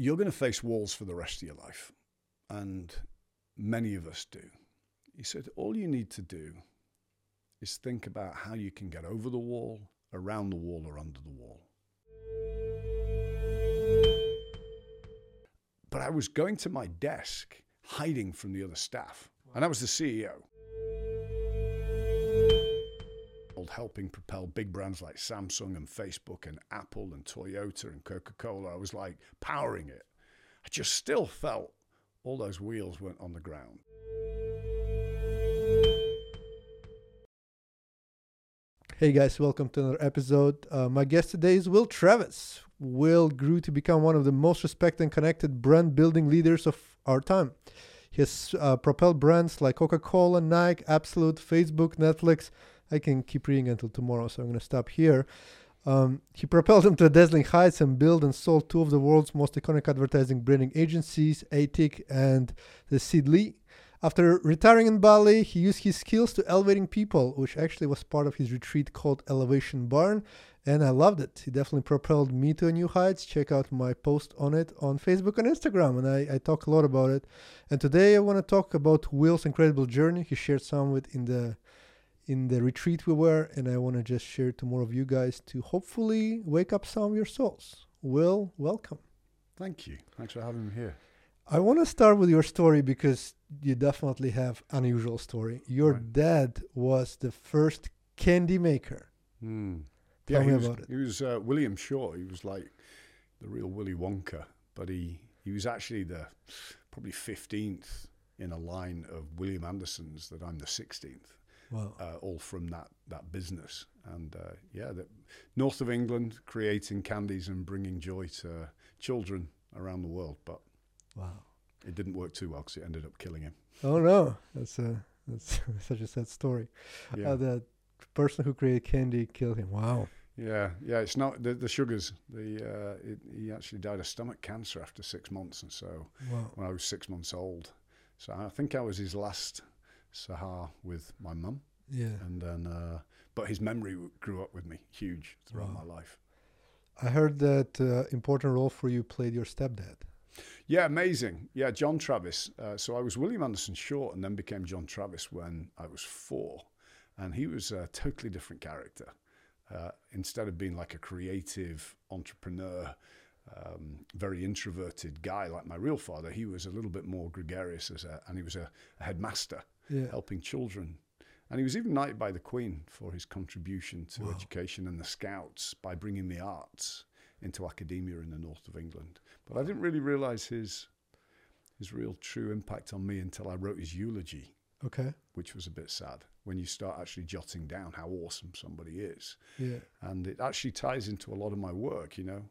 you're going to face walls for the rest of your life. And many of us do. He said, all you need to do is think about how you can get over the wall, around the wall, or under the wall. But I was going to my desk, hiding from the other staff, and I was the CEO. Helping propel big brands like Samsung and Facebook and Apple and Toyota and Coca Cola. I was like powering it. I just still felt all those wheels weren't on the ground. Hey guys, welcome to another episode. Uh, my guest today is Will Travis. Will grew to become one of the most respected and connected brand building leaders of our time. He has uh, propelled brands like Coca Cola, Nike, Absolut, Facebook, Netflix, I can keep reading until tomorrow, so I'm going to stop here. Um, he propelled them to dazzling heights and built and sold two of the world's most iconic advertising branding agencies, ATTIK and the SidLee. After retiring in Bali, he used his skills to elevating people, which actually was part of his retreat called Elevation Barn, and I loved it. He definitely propelled me to new heights. Check out my post on it on Facebook and Instagram, and I, I talk a lot about it. And today I want to talk about Will's incredible journey. He shared some of it in the in the retreat we were, and I want to just share to more of you guys to hopefully wake up some of your souls. Will, welcome. Thank you. Thanks for having me here. I want to start with your story because you definitely have unusual story. Your right. dad was the first candy maker. Mm. Tell yeah, me was, about it. He was uh, William Shaw. He was like the real Willy Wonka, but he he was actually the probably fifteenth in a line of William Andersons that I'm the sixteenth wow. uh, all from that that business. And uh, yeah, the north of England, creating candies and bringing joy to children around the world. But wow, it didn't work too well because it ended up killing him. Oh no, that's a that's such a sad story. Yeah. Uh, the person who created candy killed him. Wow. Yeah, yeah. It's not the, the sugars. The uh, it, he actually died of stomach cancer after six months, and so wow. when I was six months old, so I think I was his last Sahar with my mum. Yeah. And then, uh, but his memory grew up with me, huge throughout wow. my life. I heard that uh, important role for you played your stepdad. Yeah, amazing. Yeah, John Travis. Uh, so I was William Anderson Short and then became John Travis when I was four. And he was a totally different character. Uh, instead of being like a creative entrepreneur, um, very introverted guy like my real father, he was a little bit more gregarious as a, and he was a, a headmaster yeah. helping children. And he was even knighted by the Queen for his contribution to wow. education and the Scouts by bringing the arts into academia in the north of England. But. I didn't really realize his his real true impact on me until I wrote his eulogy. Okay. Which was a bit sad when you start actually jotting down how awesome somebody is. Yeah. And it actually ties into a lot of my work, you know.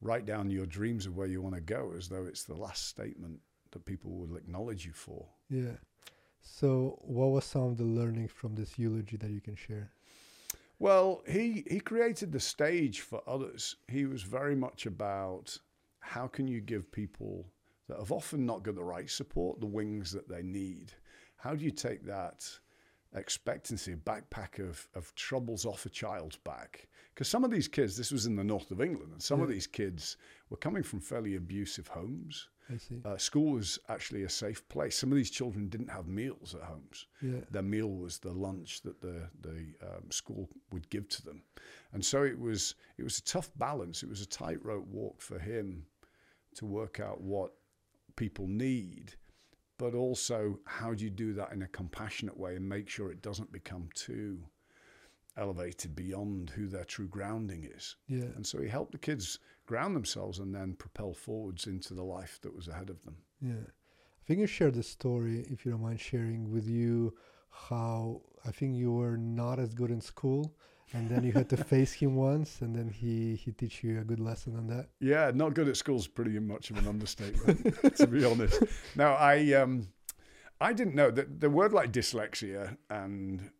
Write down your dreams of where you want to go as though it's the last statement that people will acknowledge you for. Yeah. So, what was some of the learning from this eulogy that you can share? Well, he he created the stage for others. He was very much about how can you give people that have often not got the right support the wings that they need. How do you take that expectancy, backpack of, of troubles off a child's back? Because some of these kids, this was in the north of England, and some yeah. of these kids were coming from fairly abusive homes. I see. Uh, school was actually a safe place. Some of these children didn't have meals at homes. Yeah. Their meal was the lunch that the the um, school would give to them, and so it was it was a tough balance. It was a tightrope walk for him to work out what people need, but also how do you do that in a compassionate way and make sure it doesn't become too elevated beyond who their true grounding is. Yeah. And so he helped the kids ground themselves and then propel forwards into the life that was ahead of them. Yeah. I think you shared the story, if you don't mind sharing with you, how I think you were not as good in school and then you had to face him once and then he he teach you a good lesson on that yeah not good at school is pretty much of an understatement to be honest now i um i didn't know that the word like dyslexia and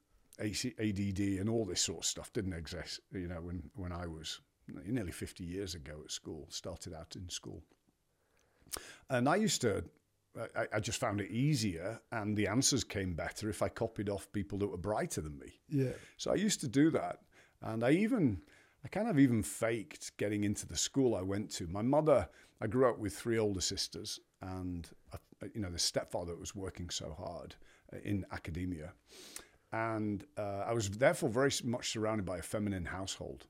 ADD and all this sort of stuff didn't exist, you know, when, when I was nearly 50 years ago at school, started out in school. And I used to, I, I, just found it easier and the answers came better if I copied off people that were brighter than me. Yeah. So I used to do that. And I even I kind of even faked getting into the school I went to. My mother, I grew up with three older sisters, and uh, you know the stepfather was working so hard uh, in academia, and uh, I was therefore very much surrounded by a feminine household.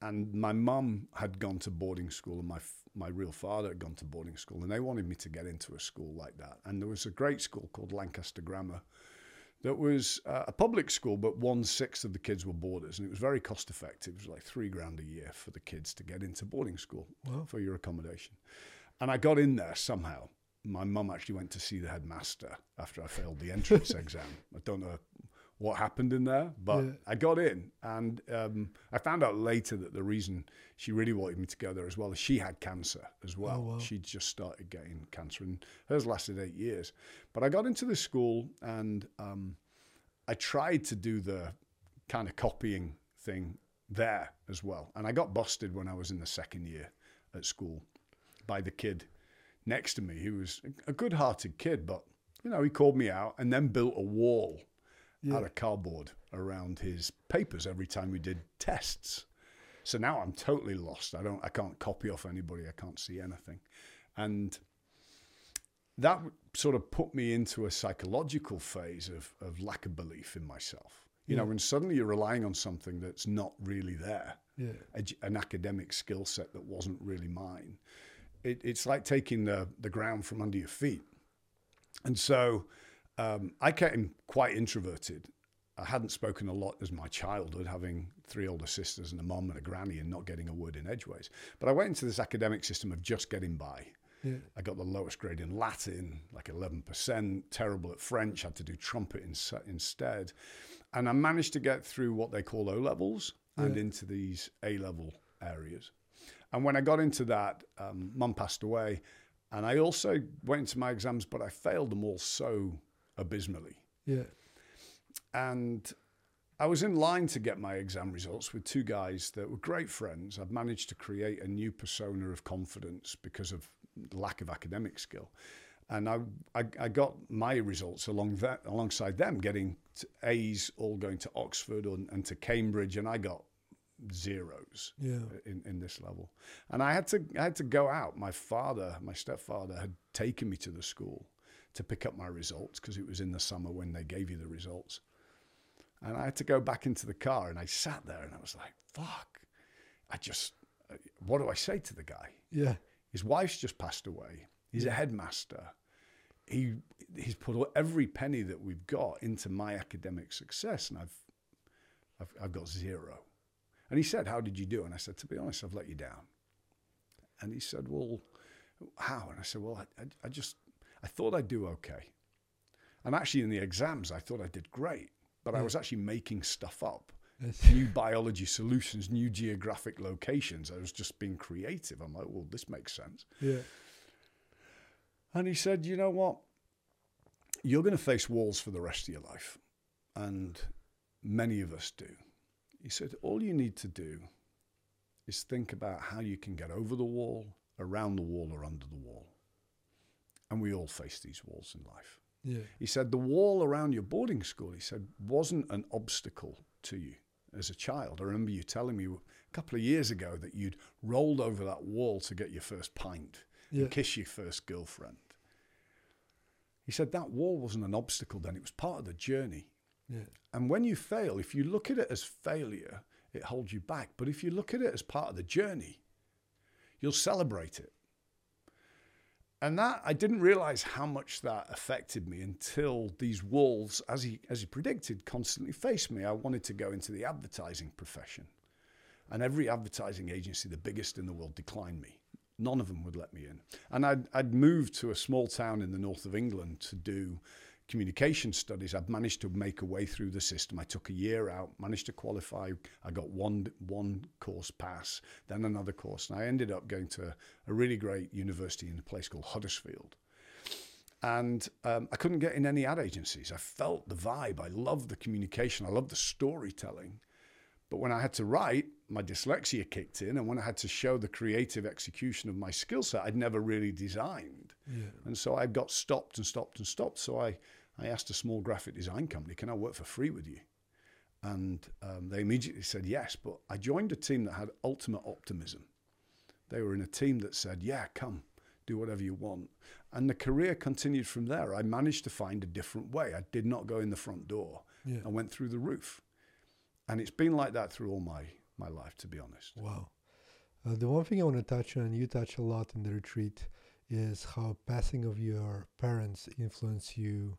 And my mum had gone to boarding school, and my my real father had gone to boarding school, and they wanted me to get into a school like that. And there was a great school called Lancaster Grammar that was uh, a public school, but one sixth of the kids were boarders, and it was very cost effective. It was like three grand a year for the kids to get into boarding school Wow. for your accommodation. And I got in there somehow. My mum actually went to see the headmaster after I failed the entrance exam. I don't know what happened in there, but Yeah. I got in, and um, I found out later that the reason she really wanted me to go there as well is she had cancer as well. wow. She'd just started getting cancer, and hers lasted eight years. But I got into the school, and um, I tried to do the kind of copying thing there as well, and I got busted when I was in the second year at school by the kid next to me, who was a good-hearted kid, but you know he called me out and then built a wall Yeah. out of cardboard around his papers every time we did tests. So now I'm totally lost. I don't I can't copy off anybody. I can't see anything. And that sort of put me into a psychological phase of, of lack of belief in myself. You know, when suddenly you're relying on something that's not really there, Yeah. a, an academic skill set that wasn't really mine. It, it's like taking the, the ground from under your feet. And so um, I became quite introverted. I hadn't spoken a lot as my childhood, having three older sisters and a mom and a granny and not getting a word in edgeways. But I went into this academic system of just getting by. Yeah. I got the lowest grade in Latin, like 11%, terrible at French, had to do trumpet in, instead. And I managed to get through what they call O levels and into these A level areas. And when I got into that, um, mum passed away. And I also went into my exams, but I failed them all so abysmally. Yeah. And I was in line to get my exam results with two guys that were great friends. I'd managed to create a new persona of confidence because of lack of academic skill. And I, I, I got my results along that, alongside them, getting to A's, all going to Oxford and, and to Cambridge, and I got zeros Yeah. in, in this level. And I had to I had to go out. My father, my stepfather, had taken me to the school to pick up my results because it was in the summer when they gave you the results. And I had to go back into the car and I sat there and I was like, fuck. I just uh, what do I say to the guy? Yeah. His wife's just passed away. He's a headmaster. He he's put all- every penny that we've got into my academic success, and I've I've, I've got zero. And he said, "How did you do?" And I said, "To be honest, I've let you down." And he said, "Well, how?" And I said, "Well, I, I, just I thought I'd do okay." And actually, in the exams, I thought I did great, but I was actually making stuff up new biology solutions, new geographic locations. I was just being creative. I'm like, well, this makes sense. Yeah. And he said, you know what? You're going to face walls for the rest of your life. And many of us do. He said, all you need to do is think about how you can get over the wall, around the wall, or under the wall. And we all face these walls in life. Yeah. He said the wall around your boarding school, he said, wasn't an obstacle to you as a child. I remember you telling me a couple of years ago that you'd rolled over that wall to get your first pint Yeah. and kiss your first girlfriend. He said that wall wasn't an obstacle then, it was part of the journey. Yeah. And when you fail, if you look at it as failure, it holds you back. But if you look at it as part of the journey, you'll celebrate it. And that I didn't realize how much that affected me until these walls, as he as he predicted, constantly faced me. I wanted to go into the advertising profession. And every advertising agency, the biggest in the world, declined me. None of them would let me in. And I'd, I'd moved to a small town in the north of England to do communication studies. I'd managed to make a way through the system. I took a year out, managed to qualify. I got one one course pass, then another course, and I ended up going to a really great university in a place called Huddersfield. And um, I couldn't get in any ad agencies. I felt the vibe. I loved the communication. I loved the storytelling. But when I had to write, my dyslexia kicked in. And when I had to show the creative execution of my skill set, I'd never really designed. Yeah. And so I got stopped and stopped and stopped. So I, I asked a small graphic design company, can I work for free with you? And um, they immediately said yes. But I joined a team that had ultimate optimism. They were in a team that said, yeah, come, do whatever you want. And the career continued from there. I managed to find a different way. I did not go in the front door. Yeah. I went through the roof. And it's been like that through all my, my life, to be honest. Wow. Uh, the one thing I want to touch on, you touch a lot in the retreat, is how passing of your parents influence you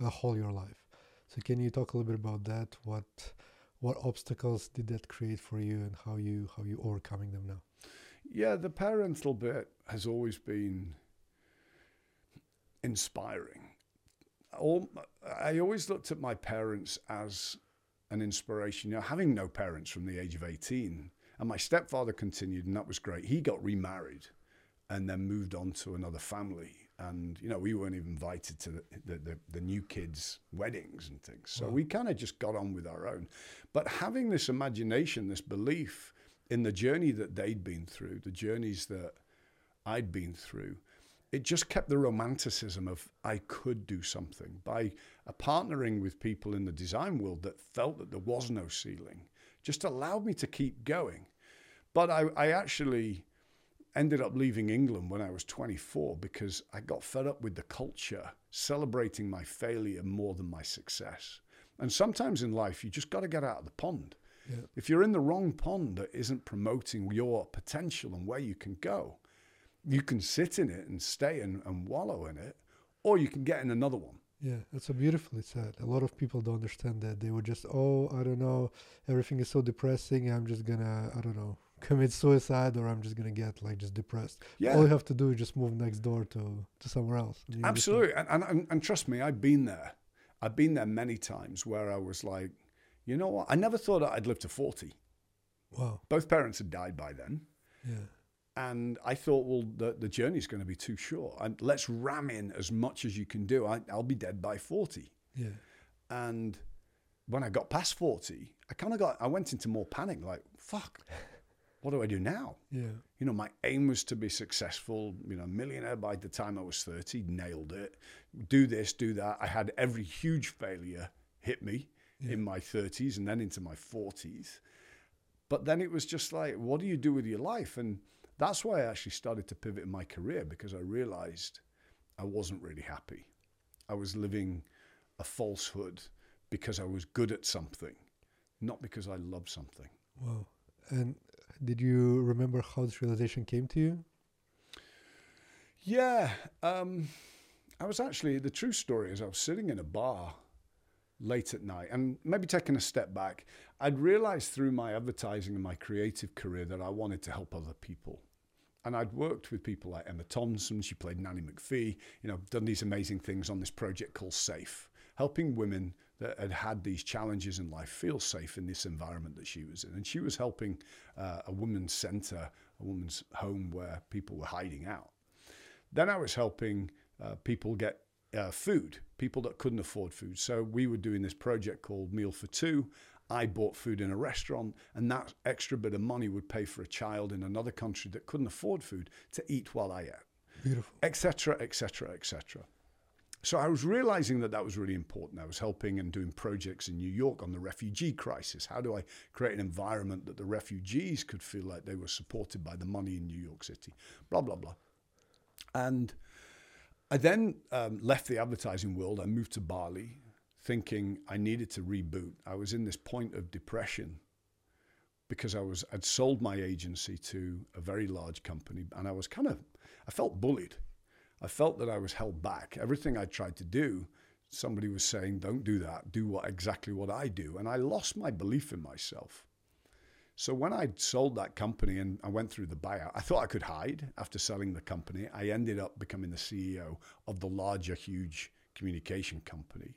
a whole your life. So can you talk a little bit about that? What what obstacles did that create for you, and how you how you overcoming them now? Yeah, the parental bit has always been inspiring. All, I always looked at my parents as an inspiration. You know, having no parents from the age of 18, and my stepfather continued, and that was great. He got remarried and then moved on to another family. And, you know, we weren't even invited to the, the, the, the new kids' weddings and things. So Wow. we kind of just got on with our own. But having this imagination, this belief in the journey that they'd been through, the journeys that I'd been through, it just kept the romanticism of I could do something by partnering with people in the design world that felt that there was no ceiling, just allowed me to keep going. But I, I actually ended up leaving England when I was 24 because I got fed up with the culture celebrating my failure more than my success. And sometimes in life, you just got to get out of the pond. Yeah. If you're in the wrong pond that isn't promoting your potential and where you can go, you can sit in it and stay and, and wallow in it, or you can get in another one. Yeah, that's so beautifully said. A lot of people don't understand that. They were just, oh, I don't know, everything is so depressing. I'm just gonna, I don't know, commit suicide, or I'm just gonna get like just depressed. Yeah. All you have to do is just move next door to to somewhere else. and you're like- Absolutely. And, and, and, and trust me, I've been there. I've been there many times where I was like, you know what? I never thought I'd live to 40. Wow. Both parents had died by then. Yeah. And I thought, well, the, the journey's going to be too short. And let's ram in as much as you can do. I, I'll be dead by 40. Yeah. And when I got past 40, I kind of got, I went into more panic like, fuck, what do I do now? Yeah. You know, my aim was to be successful, you know, millionaire by the time I was 30, nailed it. Do this, do that. I had every huge failure hit me Yeah. in my 30s and then into my 40s. But then it was just like, what do you do with your life? And that's why I actually started to pivot in my career because I realized I wasn't really happy. I was living a falsehood because I was good at something, not because I loved something. Wow. And did you remember how this realization came to you? Yeah, um, I was actually the true story is I was sitting in a bar late at night, and maybe taking a step back, I'd realised through my advertising and my creative career that I wanted to help other people. And I'd worked with people like Emma Thompson, she played Nanny McPhee, you know, done these amazing things on this project called Safe, helping women that had had these challenges in life feel safe in this environment that she was in. And she was helping uh, a women's centre, a women's home where people were hiding out. Then I was helping uh, people get uh, food, people that couldn't afford food. So we were doing this project called Meal for Two. I bought food in a restaurant, and that extra bit of money would pay for a child in another country that couldn't afford food to eat while I ate, Beautiful. etc., etc., etc. So I was realizing that that was really important. I was helping and doing projects in New York on the refugee crisis. How do I create an environment that the refugees could feel like they were supported by the money in New York City? Blah, blah, blah. And I then um, left the advertising world. I moved to Bali thinking I needed to reboot. I was in this point of depression because I was I'd sold my agency to a very large company and I was kind of I felt bullied. I felt that I was held back. Everything I tried to do, somebody was saying, "Don't do that. Do what exactly what I do." And I lost my belief in myself. So when I sold that company and I went through the buyout, I thought I could hide after selling the company. I ended up becoming the CEO of the larger, huge communication company.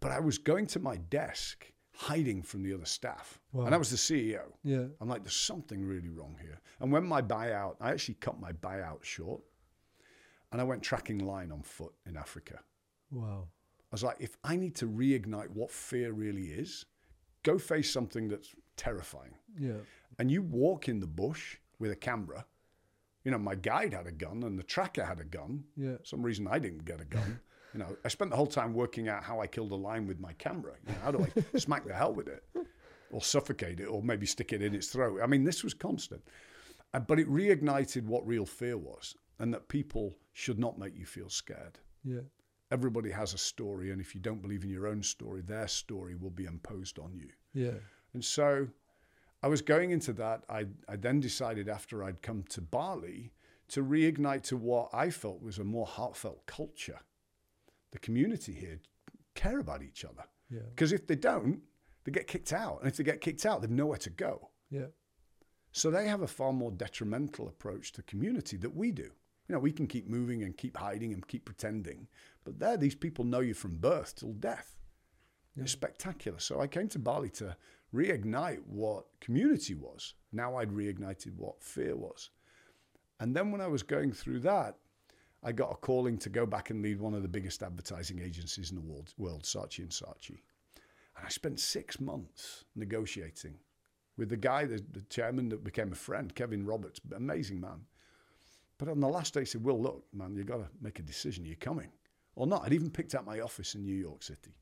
But I was going to my desk, hiding from the other staff. Wow. And I was the CEO. Yeah. I'm like, there's something really wrong here. And when my buyout, I actually cut my buyout short and I went tracking line on foot in Africa. Wow. I was like, if I need to reignite what fear really is, go face something that's terrifying. Yeah. And you walk in the bush with a camera. You know, my guide had a gun and the tracker had a gun. Yeah. some reason I didn't get a gun. You know, I spent the whole time working out how I killed a lion with my camera. You know, how do I smack the hell with it, or suffocate it, or maybe stick it in its throat? I mean, this was constant, Uh, but it reignited what real fear was, and that people should not make you feel scared. Yeah. Everybody has a story, and if you don't believe in your own story, their story will be imposed on you. Yeah. And so I was going into that. I, I then decided after I'd come to Bali to reignite to what I felt was a more heartfelt culture. The community here care about each other. Yeah. Because if they don't, they get kicked out. And if they get kicked out, they've nowhere to go. Yeah. So they have a far more detrimental approach to community that we do. You know, we can keep moving and keep hiding and keep pretending. But there, these people know you from birth till death. It's spectacular. So I came to Bali to reignite what community was. Now I'd reignited what fear was. And then when I was going through that, I got a calling to go back and lead one of the biggest advertising agencies in the world, world Saatchi and Saatchi. And I spent six months negotiating with the guy, the, the chairman that became a friend, Kevin Roberts, amazing man. But on the last day, he said, Well, look, man, you've got to make a decision. You're coming or not? I'd even picked out my office in New York City.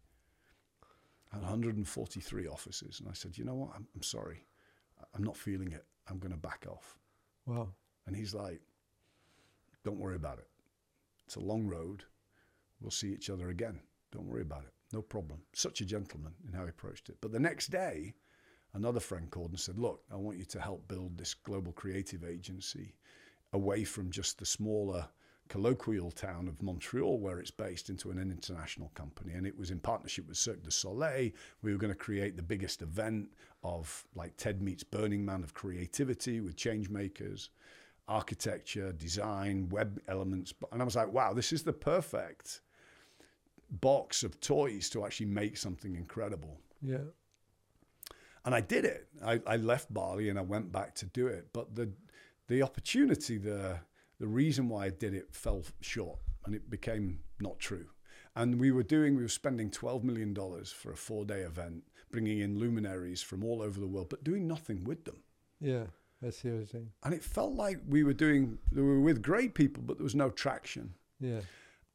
I had 143 offices. And I said, you know what? I'm, I'm sorry. I'm not feeling it. I'm going to back off. Wow. And he's like, don't worry about it. It's a long road. We'll see each other again. Don't worry about it. No problem. Such a gentleman in how he approached it. But the next day, another friend called and said, Look, I want you to help build this global creative agency away from just the smaller colloquial town of Montreal, where it's based, into an international company. And it was in partnership with Cirque du Soleil. We were going to create the biggest event of like Ted meets Burning Man of creativity with change makers, architecture, design, web elements. And I was like, wow, this is the perfect box of toys to actually make something incredible. Yeah. And I did it. I, I left Bali and I went back to do it. But the the opportunity, the the reason why I did it fell short and it became not true. And we were doing, we were spending $12 million for a four day event, bringing in luminaries from all over the world, but doing nothing with them. Yeah. I see what you're saying. And it felt like we were doing, we were with great people, but there was no traction. Yeah.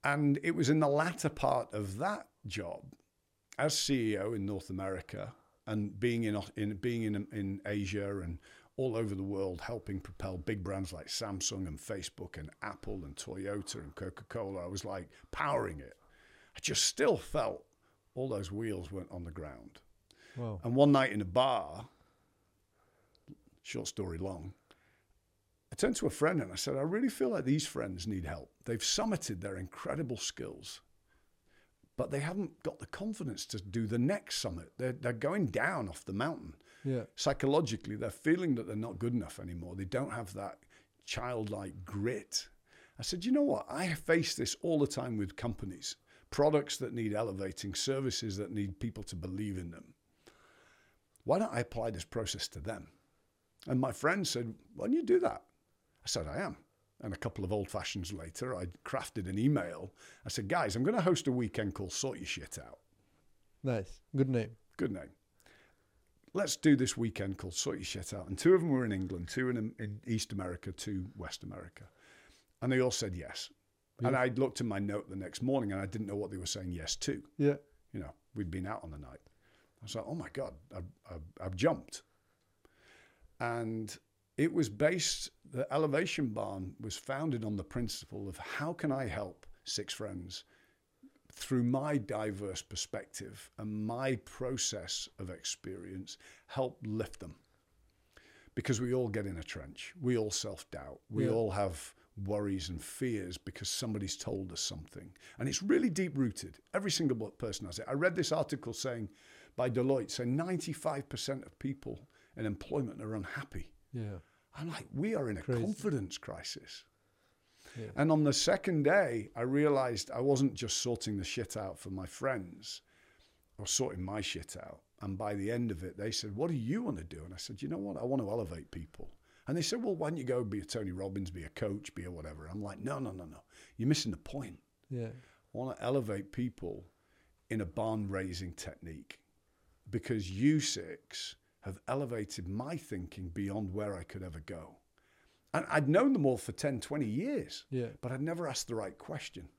And it was in the latter part of that job as CEO in North America and being in, in being in, in Asia and all over the world, helping propel big brands like Samsung and Facebook and Apple and Toyota and Coca Cola. I was like powering it. I just still felt all those wheels weren't on the ground. Wow. And one night in a bar, short story long, I turned to a friend and I said, I really feel like these friends need help. They've summited their incredible skills, but they haven't got the confidence to do the next summit. They're, they're going down off the mountain. Yeah. Psychologically, they're feeling that they're not good enough anymore. They don't have that childlike grit. I said, you know what? I face this all the time with companies, products that need elevating, services that need people to believe in them. Why don't I apply this process to them? And my friend said, Why don't you do that? I said, I am. And a couple of old fashions later, I crafted an email. I said, Guys, I'm going to host a weekend called Sort Your Shit Out. Nice. Good name. Good name. Let's do this weekend called Sort Your Shit Out. And two of them were in England, two in, in East America, two West America. And they all said yes. And I looked in my note the next morning and I didn't know what they were saying yes to. Yeah. You know, we'd been out on the night. I was like, oh my God, I've, I've, I've jumped. And it was based, the Elevation Barn was founded on the principle of how can I help six friends through my diverse perspective and my process of experience help lift them. Because we all get in a trench, we all self doubt, we Yeah. all have worries and fears because somebody's told us something. And it's really deep rooted. Every single person has it. I read this article saying by Deloitte saying 95% of people in employment are unhappy. Yeah. I'm like, we are in a Crazy. confidence crisis. Yeah. And on the second day, I realized I wasn't just sorting the shit out for my friends, I was sorting my shit out. And by the end of it, they said, What do you want to do? And I said, You know what? I want to elevate people. And they said, Well, why don't you go be a Tony Robbins, be a coach, be a whatever? I'm like, No, no, no, no. You're missing the point. Yeah. I want to elevate people in a barn raising technique because you six have elevated my thinking beyond where I could ever go. And I'd known them all for 10, 20 years, Yeah. but I'd never asked the right question.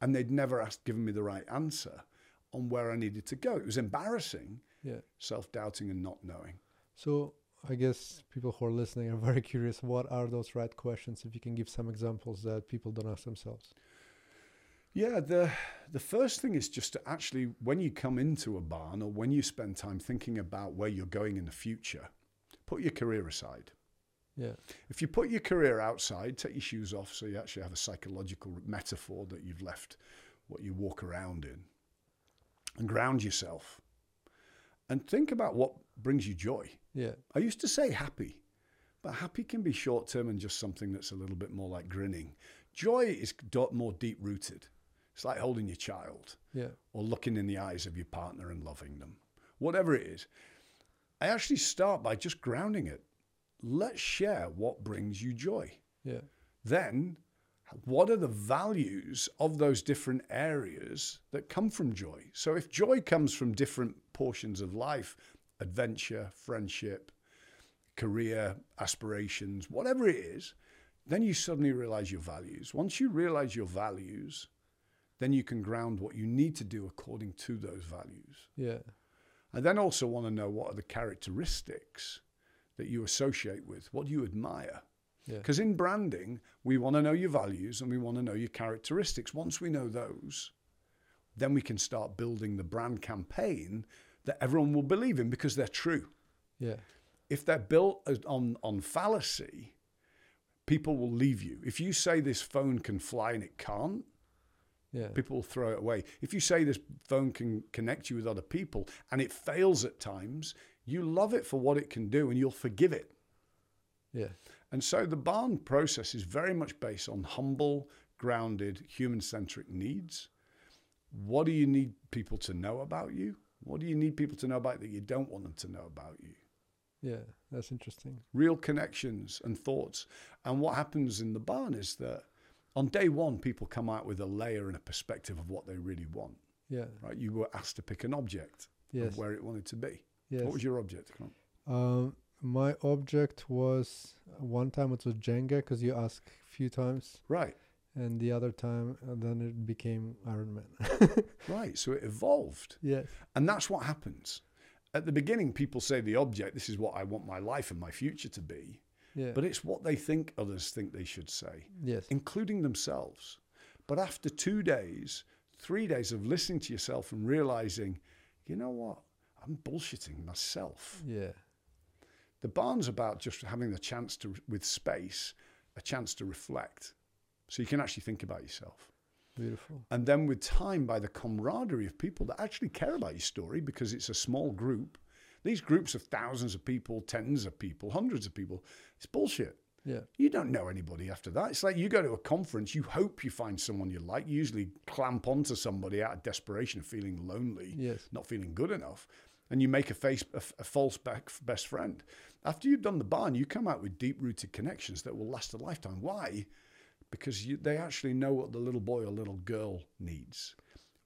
and they'd never asked, given me the right answer on where I needed to go. It was embarrassing, Yeah. self doubting, and not knowing. So I guess people who are listening are very curious. What are those right questions? If you can give some examples that people don't ask themselves. Yeah, the the first thing is just to actually when you come into a barn or when you spend time thinking about where you're going in the future, put your career aside. Yeah. If you put your career outside, take your shoes off so you actually have a psychological metaphor that you've left what you walk around in and ground yourself and think about what brings you joy. Yeah. I used to say happy, but happy can be short term and just something that's a little bit more like grinning. Joy is more deep rooted. It's like holding your child Yeah. or looking in the eyes of your partner and loving them. Whatever it is. I actually start by just grounding it. Let's share what brings you joy. Yeah. Then, what are the values of those different areas that come from joy? So, if joy comes from different portions of life, adventure, friendship, career, aspirations, whatever it is, then you suddenly realize your values. Once you realize your values, then you can ground what you need to do according to those values. Yeah. I then also want to know what are the characteristics that you associate with. What do you admire? Yeah. Because in branding, we want to know your values and we want to know your characteristics. Once we know those, then we can start building the brand campaign that everyone will believe in because they're true. Yeah. If they're built on, on fallacy, people will leave you. If you say this phone can fly and it can't, Yeah. people will throw it away. If you say this phone can connect you with other people and it fails at times, you love it for what it can do and you'll forgive it. Yeah. And so the barn process is very much based on humble, grounded, human centric needs. What do you need people to know about you? What do you need people to know about that you don't want them to know about you? Yeah. That's interesting. Real connections and thoughts. And what happens in the barn is that on day one, people come out with a layer and a perspective of what they really want. Yeah. Right? You were asked to pick an object Yes. of where it wanted to be. Yes. What was your object? Um, my object was one time it was Jenga because you asked a few times, Right, and the other time uh, then it became Iron Man. right. So it evolved. yes. And that's what happens. At the beginning, people say the object, this is what I want my life and my future to be. Yeah. But it's what they think others think they should say, yes. including themselves. But after two days, three days of listening to yourself and realizing, you know what? I'm bullshitting myself. Yeah. The barn's about just having the chance to, with space, a chance to reflect. So you can actually think about yourself. Beautiful. And then with time, by the camaraderie of people that actually care about your story, because it's a small group, these groups of thousands of people, tens of people, hundreds of people, it's bullshit. Yeah. You don't know anybody after that. It's like you go to a conference, you hope you find someone you like. You usually clamp onto somebody out of desperation, feeling lonely, Yes. not feeling good enough, and you make a, face, a, a false best friend. After you've done the barn, you come out with deep rooted connections that will last a lifetime. Why? Because you, they actually know what the little boy or little girl needs,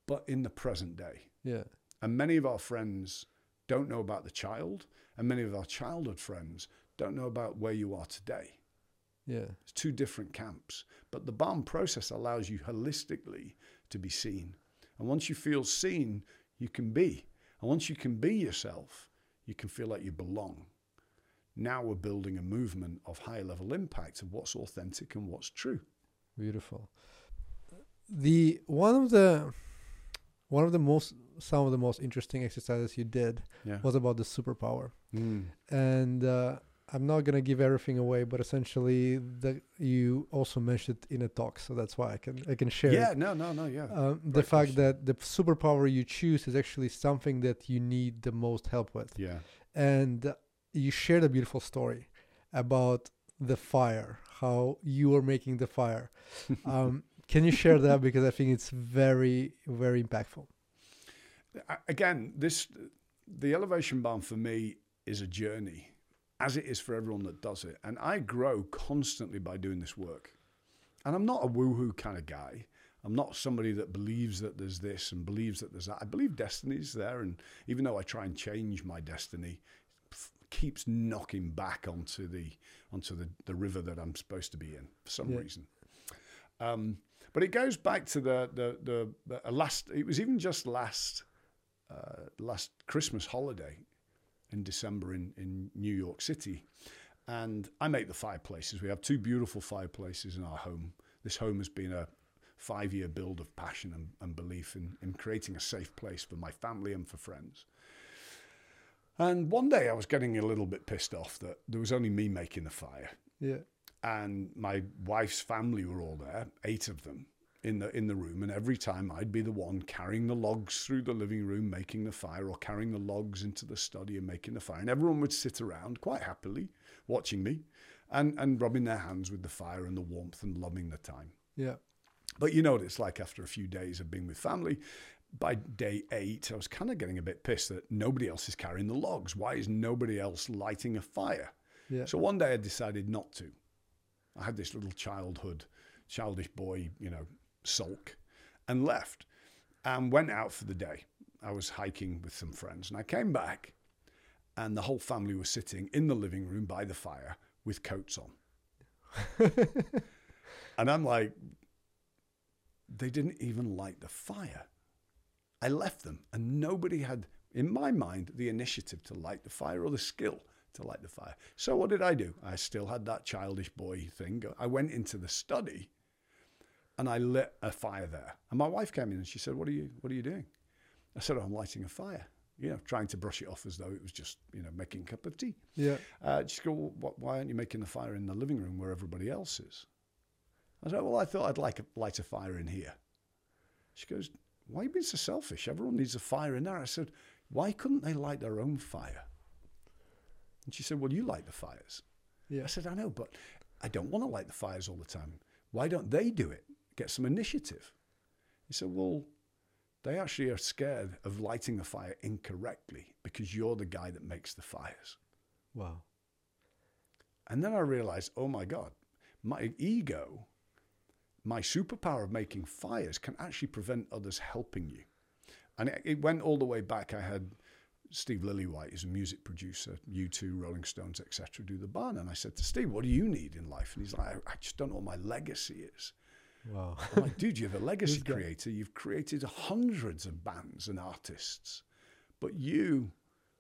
but in the present day. Yeah. And many of our friends don't know about the child, and many of our childhood friends don't know about where you are today. Yeah. It's two different camps. But the barn process allows you holistically to be seen. And once you feel seen, you can be. And once you can be yourself, you can feel like you belong. Now we're building a movement of high level impact of what's authentic and what's true. Beautiful. The one of the one of the most some of the most interesting exercises you did Yeah. was about the superpower, Mm. and uh, I'm not gonna give everything away, but essentially the you also mentioned in a talk, so that's why I can I can share. Yeah, it. no, no, no, yeah. Um, the fact question. that the superpower you choose is actually something that you need the most help with, yeah. and you shared a beautiful story about the fire, how you were making the fire. Um, can you share that because I think it's very very impactful. Again, this the elevation barn for me is a journey, as it is for everyone that does it. And I grow constantly by doing this work. And I'm not a woohoo kind of guy. I'm not somebody that believes that there's this and believes that there's that. I believe destiny's there, and even though I try and change my destiny, keeps knocking back onto the onto the, the river that I'm supposed to be in for some Yeah. reason. Um, but it goes back to the the the, the last. It was even just last uh, last Christmas holiday in December in in New York City, and I make the fireplaces. We have two beautiful fireplaces in our home. This home has been a five year build of passion and, and belief in, in creating a safe place for my family and for friends. And one day I was getting a little bit pissed off that there was only me making the fire. Yeah. And my wife's family were all there, eight of them in the in the room, and every time I'd be the one carrying the logs through the living room, making the fire, or carrying the logs into the study and making the fire. And everyone would sit around quite happily, watching me, and and rubbing their hands with the fire and the warmth and loving the time. Yeah. But you know what it's like after a few days of being with family. By day eight, I was kind of getting a bit pissed that nobody else is carrying the logs. Why is nobody else lighting a fire? Yeah. So one day I decided not to. I had this little childhood, childish boy, you know, sulk and left and went out for the day. I was hiking with some friends and I came back and the whole family was sitting in the living room by the fire with coats on. and I'm like, they didn't even light the fire. I left them, and nobody had, in my mind, the initiative to light the fire or the skill to light the fire. So what did I do? I still had that childish boy thing. I went into the study, and I lit a fire there. And my wife came in and she said, "What are you? What are you doing?" I said, oh, "I'm lighting a fire." You know, trying to brush it off as though it was just, you know, making a cup of tea. Yeah. Uh, she go, well, why aren't you making the fire in the living room where everybody else is? I said, well, I thought I'd like a, light a fire in here. She goes, why are you being so selfish? Everyone needs a fire in there. I said, why couldn't they light their own fire? And she said, well, you light the fires. Yeah. I said, I know, but I don't want to light the fires all the time. Why don't they do it? Get some initiative. He said, well, they actually are scared of lighting the fire incorrectly because you're the guy that makes the fires. Wow. And then I realized, oh my God, my ego, my superpower of making fires can actually prevent others helping you. And it, it went all the way back. I had Steve Lillywhite, who's a music producer, U2, Rolling Stones, etc., do the barn. And I said to Steve, what do you need in life? And he's like, I just don't know what my legacy is. Wow. I'm like, dude, you're the legacy creator. You've created hundreds of bands and artists, but you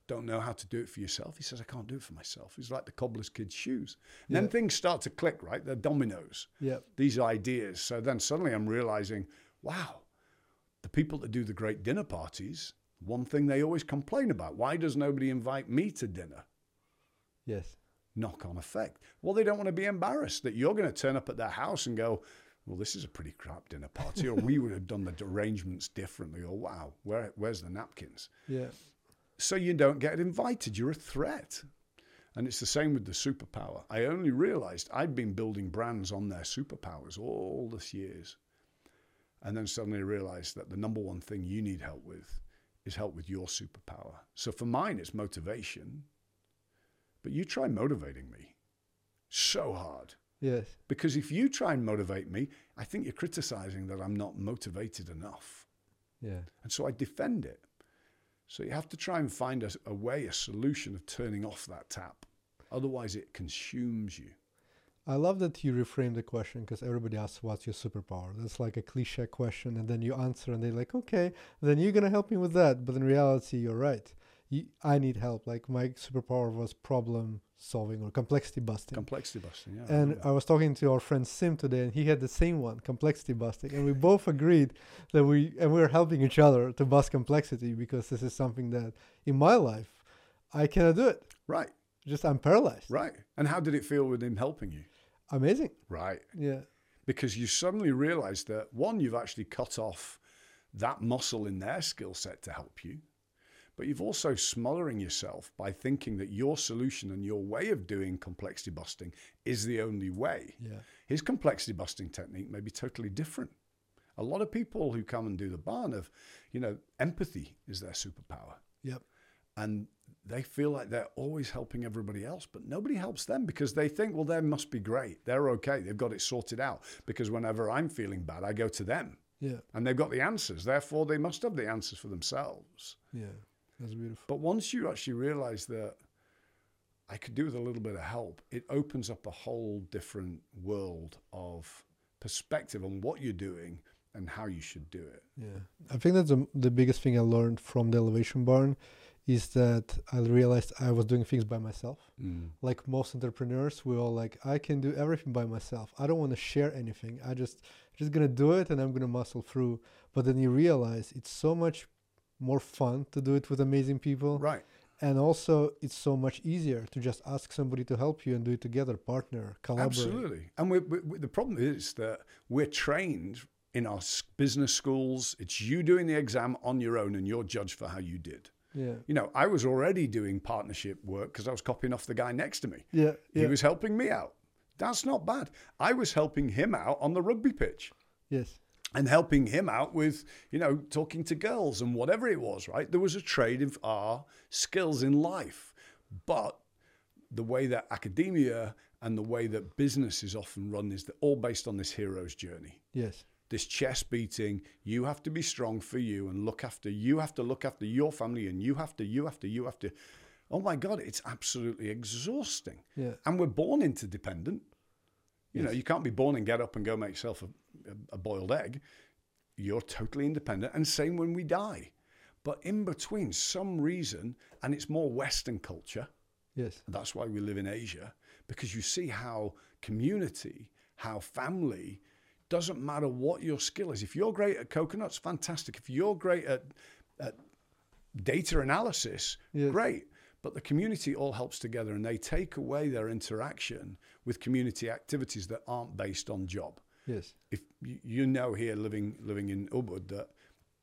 don't know how to do it for yourself. He says, I can't do it for myself. He's like the cobbler's kid's shoes. And then things start to click, right? They're dominoes, Yeah. these ideas. So then suddenly I'm realizing, wow, the people that do the great dinner parties, one thing they always complain about why does nobody invite me to dinner? Yes. knock on effect. Well, they don't want to be embarrassed that you're going to turn up at their house and go, well, this is a pretty crap dinner party, or we would have done the arrangements differently, or wow, where, where's the napkins? Yeah. So you don't get invited. You're a threat. And it's the same with the superpower. I only realized I'd been building brands on their superpowers all this years. And then suddenly realized that the number one thing you need help with is help with your superpower. So for mine, it's motivation. But you try motivating me so hard. Yes. Because if you try and motivate me, I think you're criticizing that I'm not motivated enough. Yeah. And so I defend it. So you have to try and find a, a way, a solution of turning off that tap. Otherwise, it consumes you. I love that you reframe the question because everybody asks, "What's your superpower?" That's like a cliche question, and then you answer, and they're like, "Okay, then you're gonna help me with that." But in reality, you're right. I need help. Like my superpower was problem solving or complexity busting. Complexity busting, yeah. And that. I was talking to our friend Sim today, and he had the same one, complexity busting, and we both agreed that we and we are helping each other to bust complexity because this is something that in my life I cannot do it. right, Just I'm paralyzed. right. And how did it feel with him helping you? Amazing. Right. Yeah. Because you suddenly realize that one, you've actually cut off that muscle in their skill set to help you. But you've also smothering yourself by thinking that your solution and your way of doing complexity busting is the only way. Yeah. His complexity busting technique may be totally different. A lot of people who come and do the barn of, you know, empathy is their superpower. Yep. And they feel like they're always helping everybody else, but nobody helps them because they think, well, they must be great. They're okay. They've got it sorted out. Because whenever I'm feeling bad, I go to them Yeah. and they've got the answers. Therefore, they must have the answers for themselves. Yeah. That's beautiful. But once you actually realize that I could do with a little bit of help, it opens up a whole different world of perspective on what you're doing and how you should do it. Yeah, I think that's the, the biggest thing I learned from the Elevation Barn is that I realized I was doing things by myself. Mm. Like most entrepreneurs, we all like, I can do everything by myself. I don't want to share anything. I just just gonna do it and I'm gonna muscle through. But then you realize it's so much more fun to do it with amazing people. Right. And also it's so much easier to just ask somebody to help you and do it together, partner, collaborate. Absolutely. And we, we, the problem is that we're trained in our business schools. It's you doing the exam on your own and you're judged for how you did. Yeah. You know, I was already doing partnership work because I was copying off the guy next to me. Yeah. He was helping me out. That's not bad. I was helping him out on the rugby pitch yes. And helping him out with, you know, talking to girls and whatever it was, right? There was a trade of our skills in life. But the way that academia and the way that business is often run is that all based on this hero's journey. Yes. This chest beating, you have to be strong for you and look after you have to look after your family and you have to, you have to, you have to. Oh my God, it's absolutely exhausting. Yeah. And we're born interdependent. You know, you can't be born and get up and go make yourself a, a, a boiled egg. You're totally independent. And same when we die. But in between, some reason, and it's more Western culture, Yes. that's why we live in Asia, because you see how community, how family, doesn't matter what your skill is. If you're great at coconuts, fantastic. If you're great at, at data analysis, Yes. great. But the community all helps together and they take away their interaction with community activities that aren't based on job. Yes. If you, you know here living living in Ubud that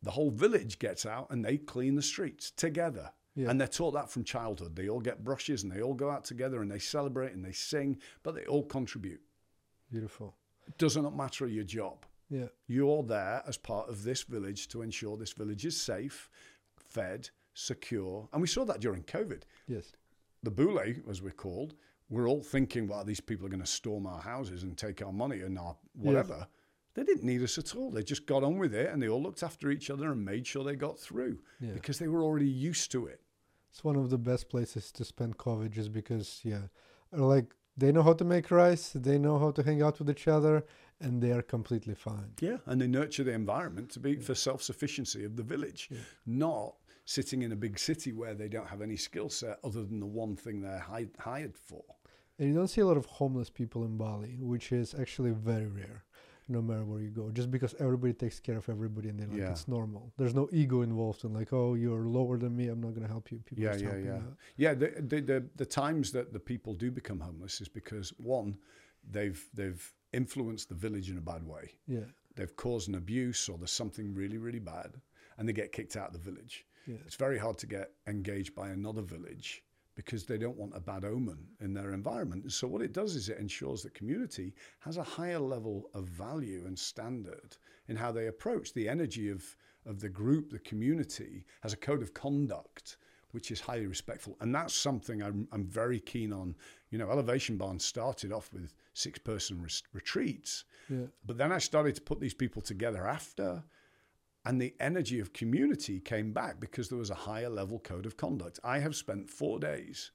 the whole village gets out and they clean the streets together. Yeah. And they're taught that from childhood. They all get brushes and they all go out together and they celebrate and they sing, but they all contribute. Beautiful. It does not matter your job. Yeah. You're there as part of this village to ensure this village is safe, fed, secure. And we saw that during COVID. Yes. The Bule, as we're called, we're all thinking, well, these people are going to storm our houses and take our money and our whatever. They didn't need us at all. They just got on with it and they all looked after each other and made sure they got through Yeah. because they were already used to it. It's one of the best places to spend COVID just because, yeah, like they know how to make rice, they know how to hang out with each other, and they are completely fine. Yeah, and they nurture the environment to be for self-sufficiency of the village, Yeah. not sitting in a big city where they don't have any skill set other than the one thing they're hi- hired for. And you don't see a lot of homeless people in Bali, which is actually very rare, no matter where you go, just because everybody takes care of everybody and they're like, Yeah. it's normal. There's no ego involved in like, oh, you're lower than me, I'm not going to help you. People Yeah, yeah, yeah. out. Yeah, the, the the the times that the people do become homeless is because one, they've they've influenced the village in a bad way. Yeah, They've caused an abuse or there's something really really bad, and they get kicked out of the village. yeah, It's very hard to get engaged by another village because they don't want a bad omen in their environment. So what it does is it ensures that community has a higher level of value and standard in how they approach the energy of of the group, the community has a code of conduct which is highly respectful. And that's something I'm, I'm very keen on. You know, Elevation Barn started off with six person res- retreats, yeah, but then I started to put these people together after, and the energy of community came back because there was a higher level code of conduct. I have spent four days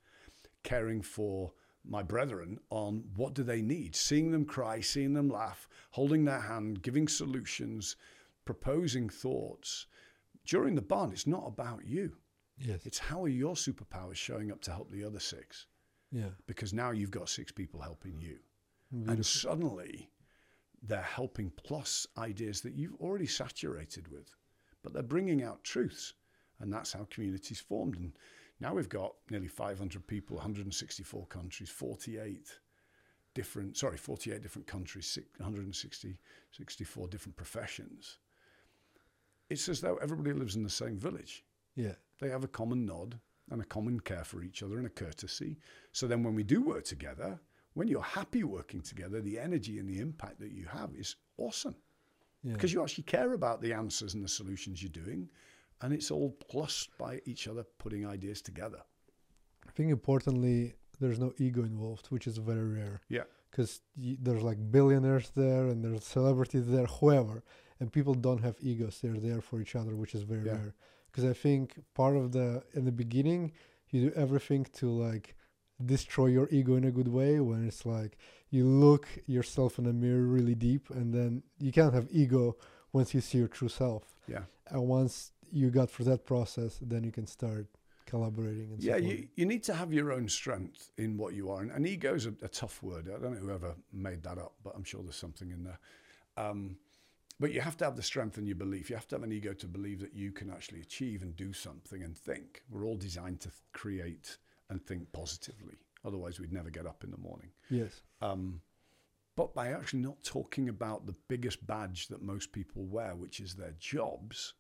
caring for my brethren on what do they need, seeing them cry, seeing them laugh, holding their hand, giving solutions, proposing thoughts. During the barn, it's not about you. yes, It's how are your superpowers showing up to help the other six? yeah. Because now you've got six people helping you. Beautiful. And suddenly they're helping plus ideas that you've already saturated with, but they're bringing out truths. And that's how communities formed. And now we've got nearly 500 people, 164 countries, 48 different, sorry, 48 different countries, six- 160, 64 different professions. It's as though everybody lives in the same village. Yeah, They have a common nod and a common care for each other and a courtesy. So then when we do work together, when you're happy working together, the energy and the impact that you have is awesome yeah. because you actually care about the answers and the solutions you're doing. And it's all plus by each other putting ideas together. I think importantly, there's no ego involved, which is very rare. Yeah. Because there's like billionaires there and there's celebrities there, whoever, and people don't have egos. They're there for each other, which is very Yeah. rare. Because I think part of the in the beginning, you do everything to like destroy your ego in a good way. When it's like you look yourself in the mirror really deep, and then you can't have ego once you see your true self. Yeah. And once you got through that process, then you can start collaborating and Yeah, you, you need to have your own strength in what you are. And, and ego is a, a tough word. I don't know whoever made that up, but I'm sure there's something in there. Um, but you have to have the strength in your belief. You have to have an ego to believe that you can actually achieve and do something and think. We're all designed to create and think positively. Otherwise, we'd never get up in the morning. Yes. Um, but by actually not talking about the biggest badge that most people wear, which is their jobs,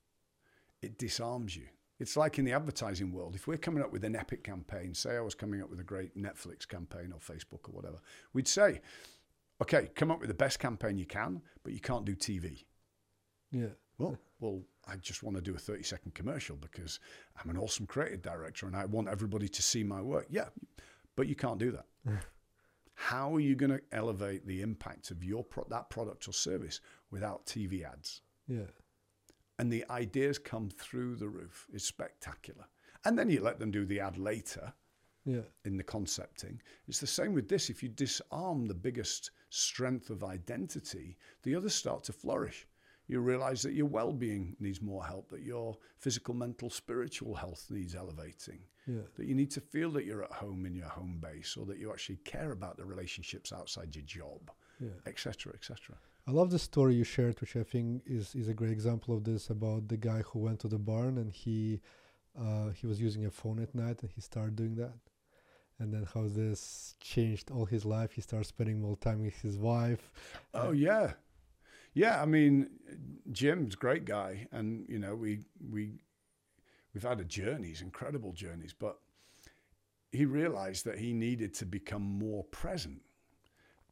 it disarms you. It's like in the advertising world. If we're coming up with an epic campaign, say I was coming up with a great Netflix campaign or Facebook or whatever, we'd say, okay, come up with the best campaign you can, but you can't do TV. Yeah. Well, well, I just want to do a 30 second commercial because I'm an awesome creative director and I want everybody to see my work. Yeah, but you can't do that. How are you going to elevate the impact of your pro- that product or service without TV ads? Yeah. And the ideas come through the roof. It's spectacular. And then you let them do the ad later Yeah. in the concepting. It's the same with this. If you disarm the biggest strength of identity, the others start to flourish. You realize that your well being needs more help, that your physical, mental, spiritual health needs elevating, Yeah. that you need to feel that you're at home in your home base, or that you actually care about the relationships outside your job, Yeah. etc., etc. I love the story you shared, which I think is, is a great example of this about the guy who went to the barn and he uh, he was using a phone at night and he started doing that. And then how this changed all his life. He started spending more time with his wife. Oh yeah, yeah. I mean, Jim's great guy, and you know we we we've had a journeys, incredible journeys, but he realized that he needed to become more present,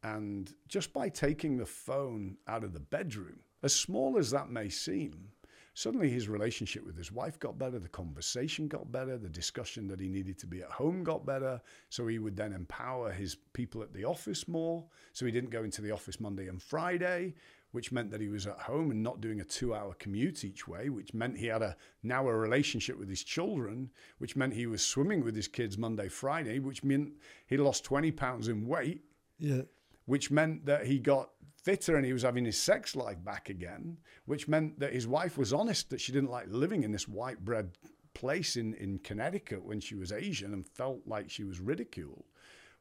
and just by taking the phone out of the bedroom, as small as that may seem. Suddenly, his relationship with his wife got better, the conversation got better, the discussion that he needed to be at home got better. So, he would then empower his people at the office more. So, he didn't go into the office Monday and Friday, which meant that he was at home and not doing a two hour commute each way, which meant he had a now a relationship with his children, which meant he was swimming with his kids Monday, Friday, which meant he lost 20 pounds in weight Yeah. which meant that he got fitter and he was having his sex life back again, which meant that his wife was honest that she didn't like living in this white bread place in, in Connecticut when she was Asian and felt like she was ridiculed.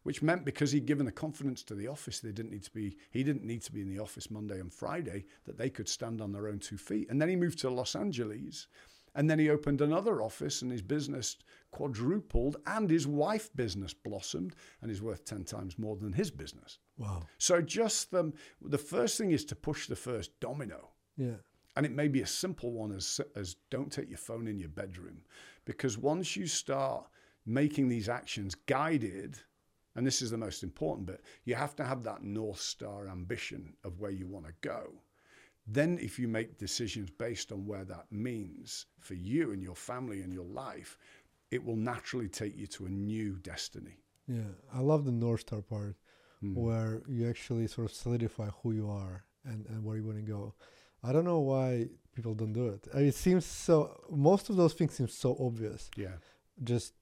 Which meant because he'd given the confidence to the office, they didn't need to be he didn't need to be in the office Monday and Friday, that they could stand on their own two feet. And then he moved to Los Angeles and then he opened another office and his business quadrupled and his wife business blossomed and is worth 10 times more than his business. Wow. So just the the first thing is to push the first domino, Yeah. and it may be a simple one as as don't take your phone in your bedroom, because once you start making these actions guided, and this is the most important bit, you have to have that north star ambition of where you want to go. Then, if you make decisions based on where that means for you and your family and your life, it will naturally take you to a new destiny. Yeah. I love the North Star part Hmm. where you actually sort of solidify who you are and, and where you want to go. I don't know why people don't do it. I mean, it seems so, most of those things seem so obvious. Yeah. Just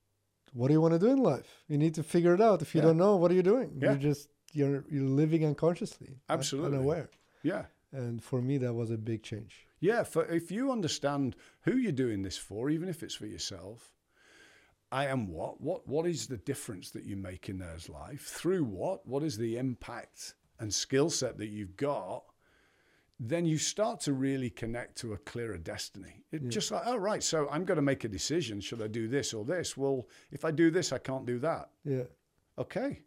what do you want to do in life? You need to figure it out. If you Yeah. don't know, what are you doing? Yeah. You're just, you're, you're living unconsciously. Absolutely. Unaware. Yeah. And for me, that was a big change. Yeah, for if you understand who you're doing this for, even if it's for yourself, I am what? What what is the difference that you make in theirs life? Through what? What is the impact and skill set that you've got? Then you start to really connect to a clearer destiny. It Yeah. just like, oh right, so I'm going to make a decision. Should I do this or this? Well, if I do this, I can't do that. Yeah. Okay.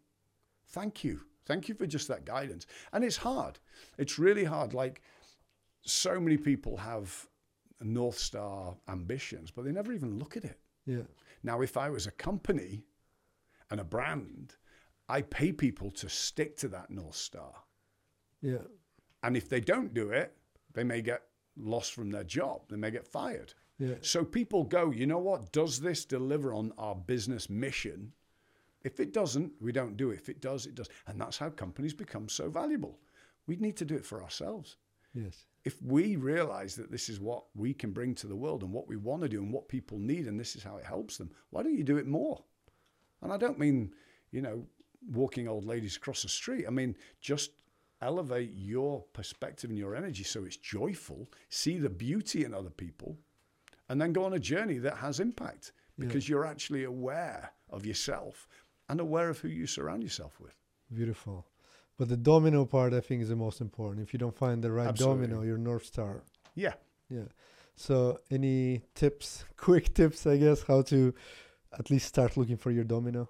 Thank you. Thank you for just that guidance. And it's hard. It's really hard. Like so many people have North Star ambitions, but they never even look at it. Yeah. Now, if I was a company and a brand, I pay people to stick to that North Star. Yeah. And if they don't do it, they may get lost from their job. They may get fired. Yeah. So people go, you know what? Does this deliver on our business mission? If it doesn't, we don't do it. If it does, it does. And that's how companies become so valuable. We need to do it for ourselves. Yes. If we realize that this is what we can bring to the world and what we want to do and what people need, and this is how it helps them, why don't you do it more? And I don't mean, you know, walking old ladies across the street. I mean, just elevate your perspective and your energy so it's joyful, see the beauty in other people, and then go on a journey that has impact because you're actually aware of yourself and aware of who you surround yourself with. Beautiful. But the domino part, I think, is the most important. If you don't find the right Absolutely. domino, your North Star. Yeah. Yeah. So, any tips, quick tips, I guess, how to at least start looking for your domino?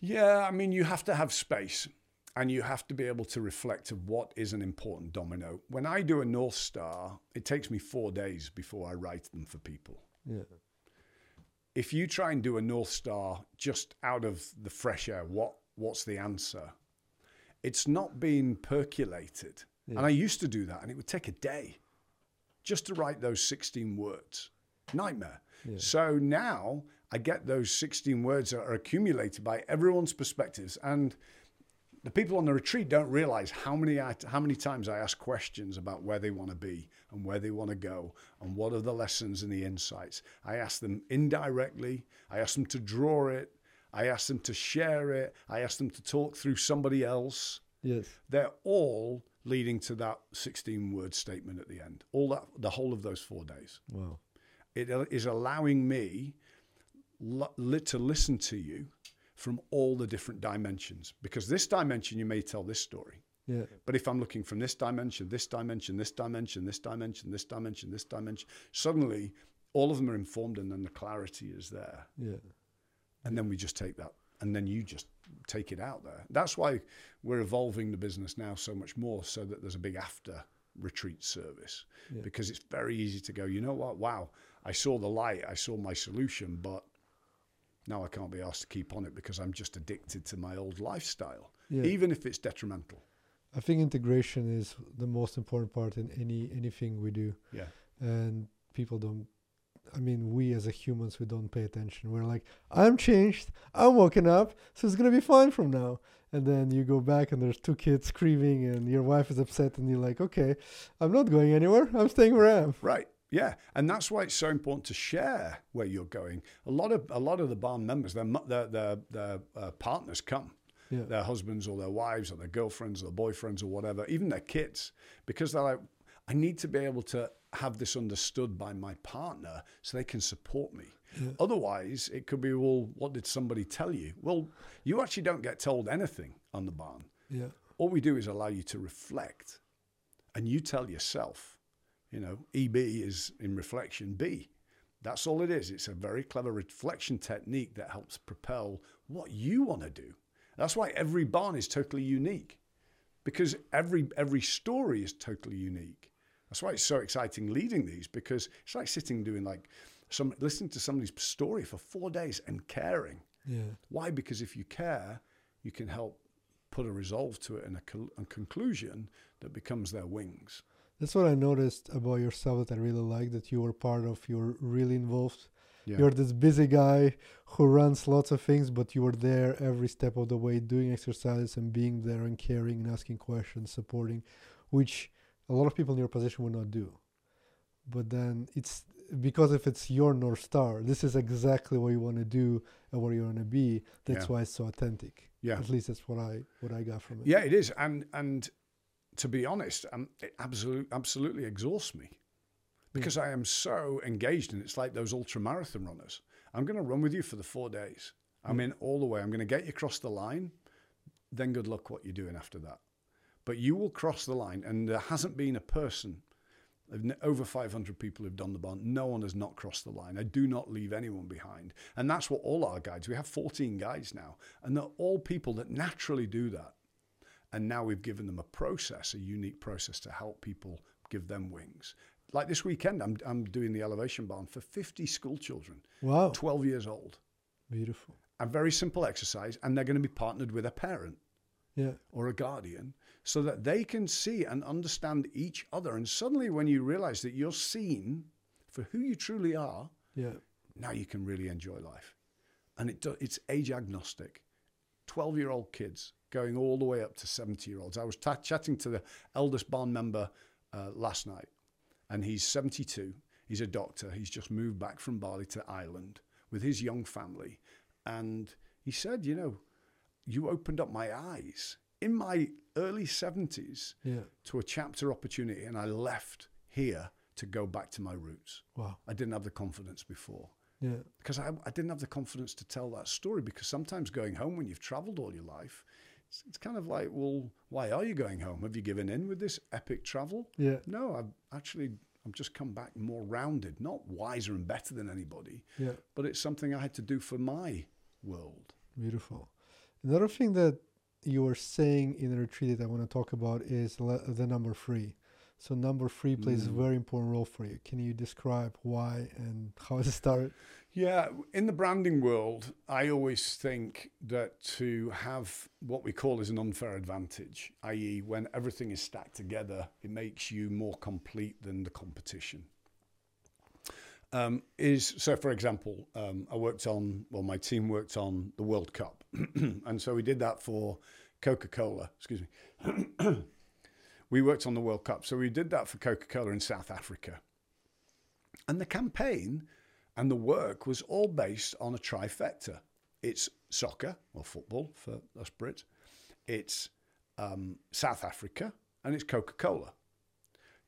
Yeah, I mean, you have to have space and you have to be able to reflect of what is an important domino. When I do a North Star, it takes me four days before I write them for people. Yeah. If you try and do a North Star just out of the fresh air, what what's the answer? It's not being percolated. Yeah. And I used to do that, and it would take a day just to write those 16 words. Nightmare. Yeah. So now I get those 16 words that are accumulated by everyone's perspectives. And the people on the retreat don't realize how many, I, how many times I ask questions about where they want to be and where they want to go and what are the lessons and the insights. I ask them indirectly, I ask them to draw it, I ask them to share it, I ask them to talk through somebody else. Yes. They're all leading to that 16 word statement at the end. All that, the whole of those four days. Wow. It uh, is allowing me to listen to you from all the different dimensions because this dimension you may tell this story. Yeah. But if I'm looking from this dimension, this dimension, this dimension, this dimension, this dimension, this dimension, suddenly all of them are informed and then the clarity is there. Yeah. And then we just take that and then you just take it out there. That's why we're evolving the business now so much more so that there's a big after retreat service Yeah. because it's very easy to go, you know what? Wow, I saw the light, I saw my solution, but now I can't be asked to keep on it because I'm just addicted to my old lifestyle, Yeah. even if it's detrimental. I think integration is the most important part in any anything we do. Yeah. and people don't i mean we as a humans we don't pay attention we're like i'm changed i'm woken up so it's gonna be fine from now and then you go back and there's two kids screaming and your wife is upset and you're like okay i'm not going anywhere i'm staying where i am Right. Yeah, and that's why it's so important to share where you're going. A lot of a lot of the barn members, their their their, their uh, partners come, yeah their husbands or their wives or their girlfriends or their boyfriends or whatever, even their kids, because they're like, I need to be able to have this understood by my partner so they can support me. Yeah. Otherwise, it could be, well, what did somebody tell you? Well, you actually don't get told anything on the barn. yeah All we do is allow you to reflect, and you tell yourself. You know, EB is in reflection B. That's all it is. It's a very clever reflection technique that helps propel what you want to do. That's why every barn is totally unique, because every every story is totally unique. That's why it's so exciting leading these because it's like sitting doing like some listening to somebody's story for four days and caring. yeah Why? Because if you care, you can help put a resolve to it and a, a conclusion that becomes their wings. That's what i noticed about yourself that i really like that you were part of you're really involved Yeah. You're this busy guy who runs lots of things, but you were there every step of the way, doing exercise and being there and caring and asking questions, supporting, which a lot of people in your position would not do. But then it's because if it's your North Star, this is exactly what you want to do and where you want to be. That's Yeah. why it's so authentic. Yeah. At least that's what I what I got from it. Yeah, it is. And and to be honest, um, it absolutely absolutely exhausts me because I am so engaged and it's like those ultra marathon runners. I'm going to run with you for the four days. I'm in all the way. I'm going to get you across the line. Then good luck what you're doing after that. But you will cross the line, and there hasn't been a person. Over 500 people who've done the barn. No one has not crossed the line. I do not leave anyone behind. And that's what all our guides, we have 14 guides now, and they're all people that naturally do that. And now we've given them a process, a unique process to help people give them wings. Like this weekend, I'm, I'm doing the elevation barn for 50 school children, Wow. 12 years old. Beautiful. A very simple exercise, and they're going to be partnered with a parent Yeah. or a guardian so that they can see and understand each other. And suddenly, when you realize that you're seen for who you truly are, Yeah. now you can really enjoy life. And it do, it's age agnostic. 12 year old kids going all the way up to 70 year olds. I was ta chatting to the eldest barn member uh, last night, and he's 72. He's a doctor. He's just moved back from Bali to Ireland with his young family. And he said, You know, you opened up my eyes in my early 70s Yeah. to a chapter opportunity, and I left here to go back to my roots. Wow. I didn't have the confidence before Yeah. because I, I didn't have the confidence to tell that story. Because sometimes going home when you've traveled all your life, it's, it's kind of like, well, why are you going home? Have you given in with this epic travel? Yeah. No, I've actually, I've just come back more rounded, not wiser and better than anybody, Yeah. but it's something I had to do for my world. Beautiful. Another thing that you were saying in the retreat that I want to talk about is le- the number three. So number three plays a Mm. very important role for you. Can you describe why and how it started? Yeah, in the branding world, I always think that to have what we call as an unfair advantage, i.e., when everything is stacked together, it makes you more complete than the competition. Um, is so, for example, um, I worked on, well, my team worked on the World Cup. and so we did that for Coca Cola, excuse me. we worked on the World Cup. So we did that for Coca Cola in South Africa. And the campaign and the work was all based on a trifecta. It's soccer or football for us Brits. It's um, South Africa and it's Coca Cola.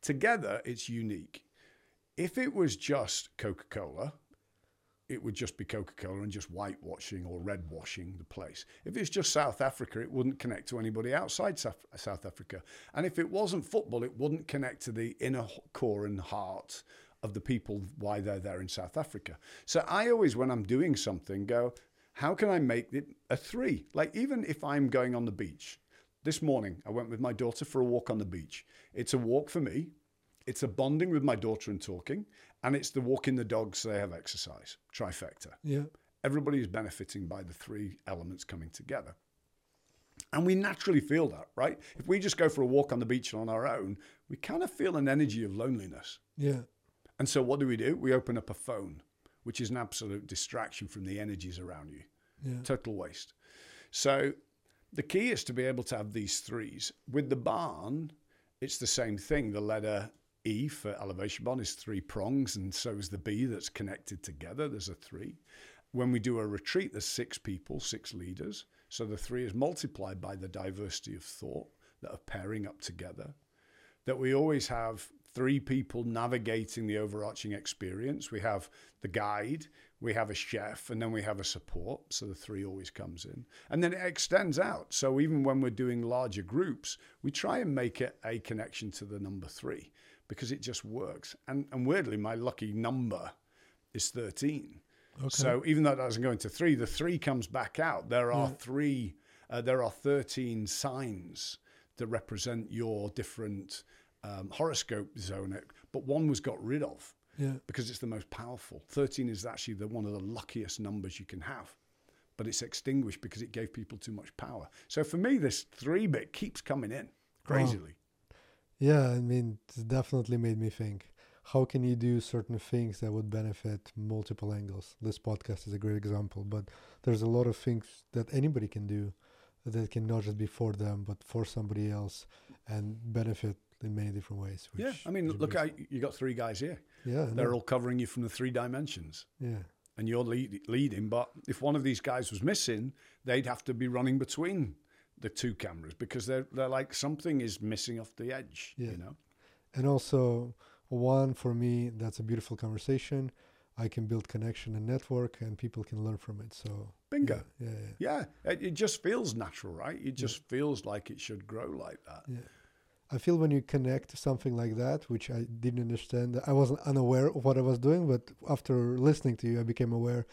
Together, it's unique. If it was just Coca Cola, it would just be Coca Cola and just whitewashing or red washing the place. If it's just South Africa, it wouldn't connect to anybody outside South Africa. And if it wasn't football, it wouldn't connect to the inner core and heart of the people why they're there in South Africa. So I always, when I'm doing something, go, how can I make it a three? Like even if I'm going on the beach, this morning I went with my daughter for a walk on the beach. It's a walk for me. It's a bonding with my daughter and talking, and it's the walking the dogs so they have exercise. Trifecta. Yeah. Everybody is benefiting by the three elements coming together. And we naturally feel that, right? If we just go for a walk on the beach on our own, we kind of feel an energy of loneliness. Yeah. And so what do we do? We open up a phone, which is an absolute distraction from the energies around you. Yeah. Total waste. So the key is to be able to have these threes. With the barn, it's the same thing. The letter E for elevation barn is three prongs, and so is the B that's connected together. There's a three. When we do a retreat, there's six people, six leaders. So the three is multiplied by the diversity of thought that are pairing up together. That we always have three people navigating the overarching experience. We have the guide, we have a chef, and then we have a support. So the three always comes in. And then it extends out. So even when we're doing larger groups, we try and make it a connection to the number three because it just works. And, and weirdly, my lucky number is 13. Okay. So even though that doesn't go into three, the three comes back out. There are Yeah. three, uh, there are 13 signs that represent your different um, horoscope zone, but one was got rid of yeah. because it's the most powerful. 13 is actually the, one of the luckiest numbers you can have, but it's extinguished because it gave people too much power. So for me, this three bit keeps coming in crazily. Yeah, I mean, it's definitely made me think. How can you do certain things that would benefit multiple angles? This podcast is a great example, but there's a lot of things that anybody can do that can not just be for them, but for somebody else and benefit in many different ways. Yeah, I mean, look. I, you got three guys here. yeah, They're all covering you from the three dimensions. yeah, and you're lead, leading. But if one of these guys was missing, they'd have to be running between the two cameras because they're they're like something is missing off the edge. Yeah. You know. and also one for me that's a beautiful conversation. I can build connection and network, and people can learn from it. So Bingo. Yeah, yeah, yeah. Yeah, it, it just feels natural, right? It just feels like it should grow like that. Yeah. I feel when you connect to something like that, which I didn't understand, I wasn't unaware of what I was doing, but after listening to you, I became aware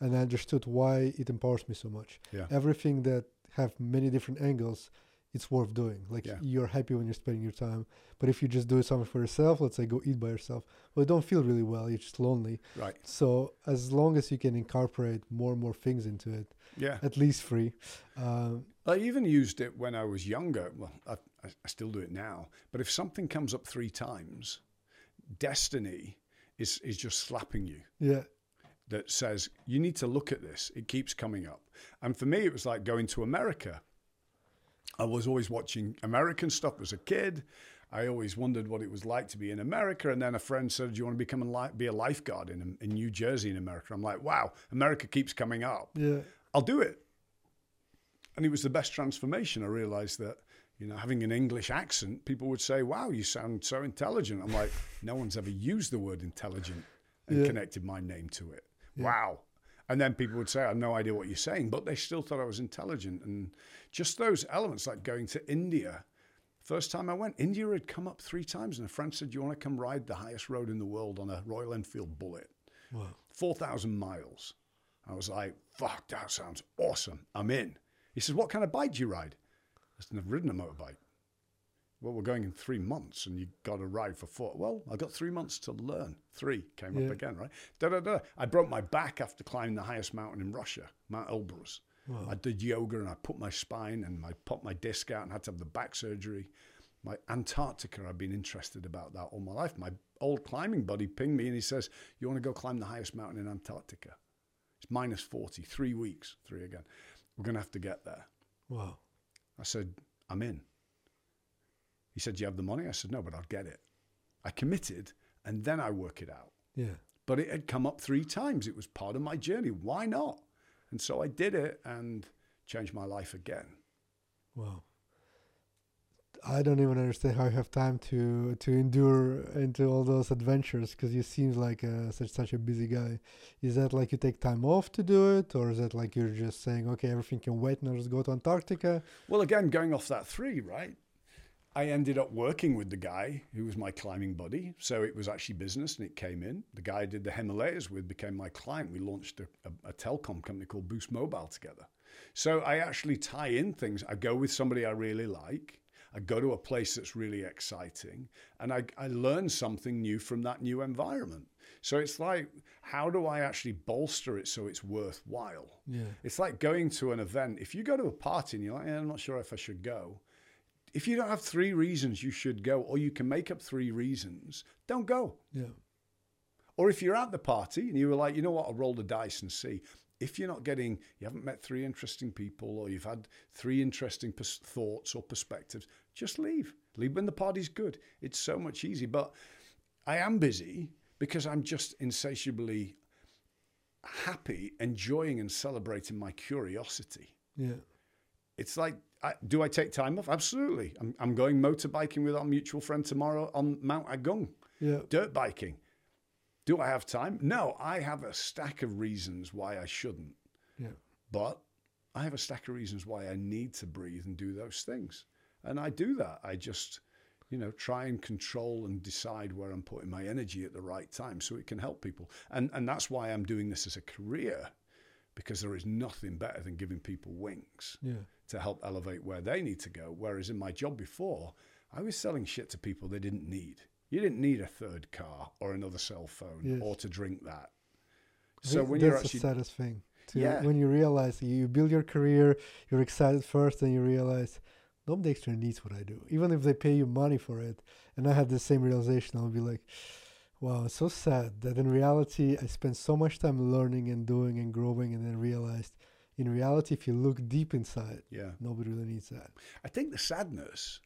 and I understood why it empowers me so much. Yeah. Everything that have many different angles, it's worth doing. Like Yeah. you're happy when you're spending your time. But if you just do something for yourself, let's say go eat by yourself, well, you don't feel really well. You're just lonely. Right. So as long as you can incorporate more and more things into it, Yeah. at least free, um, I even used it when I was younger. Well, I, I I still do it now. But if something comes up three times, destiny is is just slapping you. yeah, that says you need to look at this. It keeps coming up. And for me, it was like going to America. I was always watching American stuff as a kid. I always wondered what it was like to be in America. And then a friend said, "Do you want to become a li- be a lifeguard in in New Jersey in America?" I'm like, "Wow, America keeps coming up. yeah, I'll do it." and it was the best transformation. I realized that, you know, having an English accent, people would say, wow, you sound so intelligent. I'm like, no one's ever used the word intelligent and Yeah. connected my name to it. Yeah. Wow. And then people would say, I have no idea what you're saying, but they still thought I was intelligent. And just those elements, like going to India. First time I went, India had come up three times, and a friend said, Do you want to come ride the highest road in the world on a Royal Enfield Bullet? Wow. 4,000 miles. I was like, fuck, that sounds awesome. I'm in. He says, what kind of bike do you ride? I said, I've ridden a motorbike. Well, we're going in three months and you got to ride for four. Well, I got three months to learn. Three came Yeah. up again, right? Da, da, da. I broke my back after climbing the highest mountain in Russia, Mount Elbrus. Wow. I did yoga and I put my spine and I popped my disc out and had to have the back surgery. My Antarctica, I've been interested about that all my life. My old climbing buddy pinged me and he says, You want to go climb the highest mountain in Antarctica? It's minus 40, three weeks, three again. We're going to have to get there. Wow. I said, I'm in. He said, Do you have the money? I said, No, but I'll get it. I committed and then I work it out. Yeah. But it had come up three times. It was part of my journey. Why not? And so I did it and changed my life again. Wow. I don't even understand how you have time to to endure into all those adventures because you seem like a, such such a busy guy. Is that like you take time off to do it, or is that like you're just saying, okay, everything can wait, and I'll just go to Antarctica? Well, again, going off that three, right? I ended up working with the guy who was my climbing buddy. So it was actually business and it came in. The guy I did the Himalayas with became my client. We launched a, a, a telecom company called Boost Mobile together. So I actually tie in things. I go with somebody I really like. I go to a place that's really exciting and I, I learn something new from that new environment. So it's like, how do I actually bolster it so it's worthwhile? Yeah. It's like going to an event. If you go to a party and you're like, "Eh, I'm not sure if I should go. If you don't have three reasons you should go, or you can make up three reasons, don't go. Yeah. Or if you're at the party and you were like, you know what, I'll roll the dice and see. If you're not getting, you haven't met three interesting people, or you've had three interesting pers- thoughts or perspectives, just leave. Leave when the party's good. It's so much easier. But I am busy because I'm just insatiably happy, enjoying and celebrating my curiosity. Yeah. It's like, I, do I take time off? Absolutely. I'm, I'm going motorbiking with our mutual friend tomorrow on Mount Agung, Yeah. dirt biking. Do I have time? No, I have a stack of reasons why I shouldn't, Yeah. but I have a stack of reasons why I need to breathe and do those things. And I do that. I just, you know, try and control and decide where I'm putting my energy at the right time so it can help people. And, and that's why I'm doing this as a career because there is nothing better than giving people wings Yeah. to help elevate where they need to go. Whereas in my job before, I was selling shit to people they didn't need. You didn't need a third car or another cell phone Yes. or to drink that. So when that's you're actually the saddest thing. To, Yeah. When you realize you build your career, you're excited first, and you realize nobody actually needs what I do, even if they pay you money for it. And I had the same realization. I'll be like, wow, it's so sad that in reality, I spent so much time learning and doing and growing, and then realized in reality, if you look deep inside, yeah. nobody really needs that. I think the sadness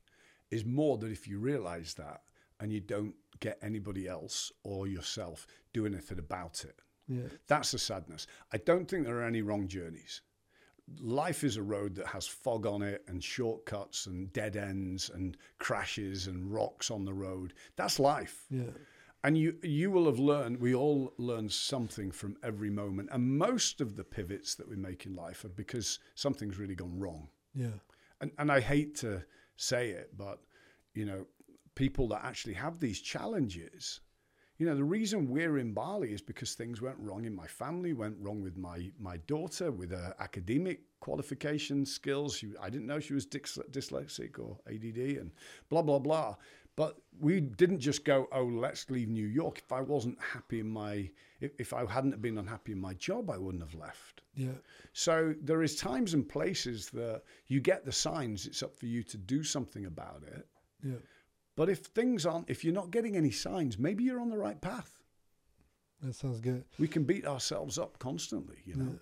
is more that if you realize that and you don't get anybody else or yourself do anything about it. Yeah. That's the sadness. I don't think there are any wrong journeys. Life is a road that has fog on it and shortcuts and dead ends and crashes and rocks on the road. That's life. Yeah. And you you will have learned, we all learn something from every moment. And most of the pivots that we make in life are because something's really gone wrong. Yeah. And and I hate to say it, but you know, people that actually have these challenges, you know, the reason we're in Bali is because things went wrong in my family, went wrong with my my daughter with her academic qualification skills. She, I didn't know she was dys- dyslexic or ADD and blah blah blah. But we didn't just go, oh, let's leave New York. If I wasn't happy in my, if, if I hadn't been unhappy in my job, I wouldn't have left. Yeah. So there is times and places that you get the signs. It's up for you to do something about it. Yeah. But if things aren't, if you're not getting any signs, maybe you're on the right path. That sounds good. We can beat ourselves up constantly, you know. Yeah.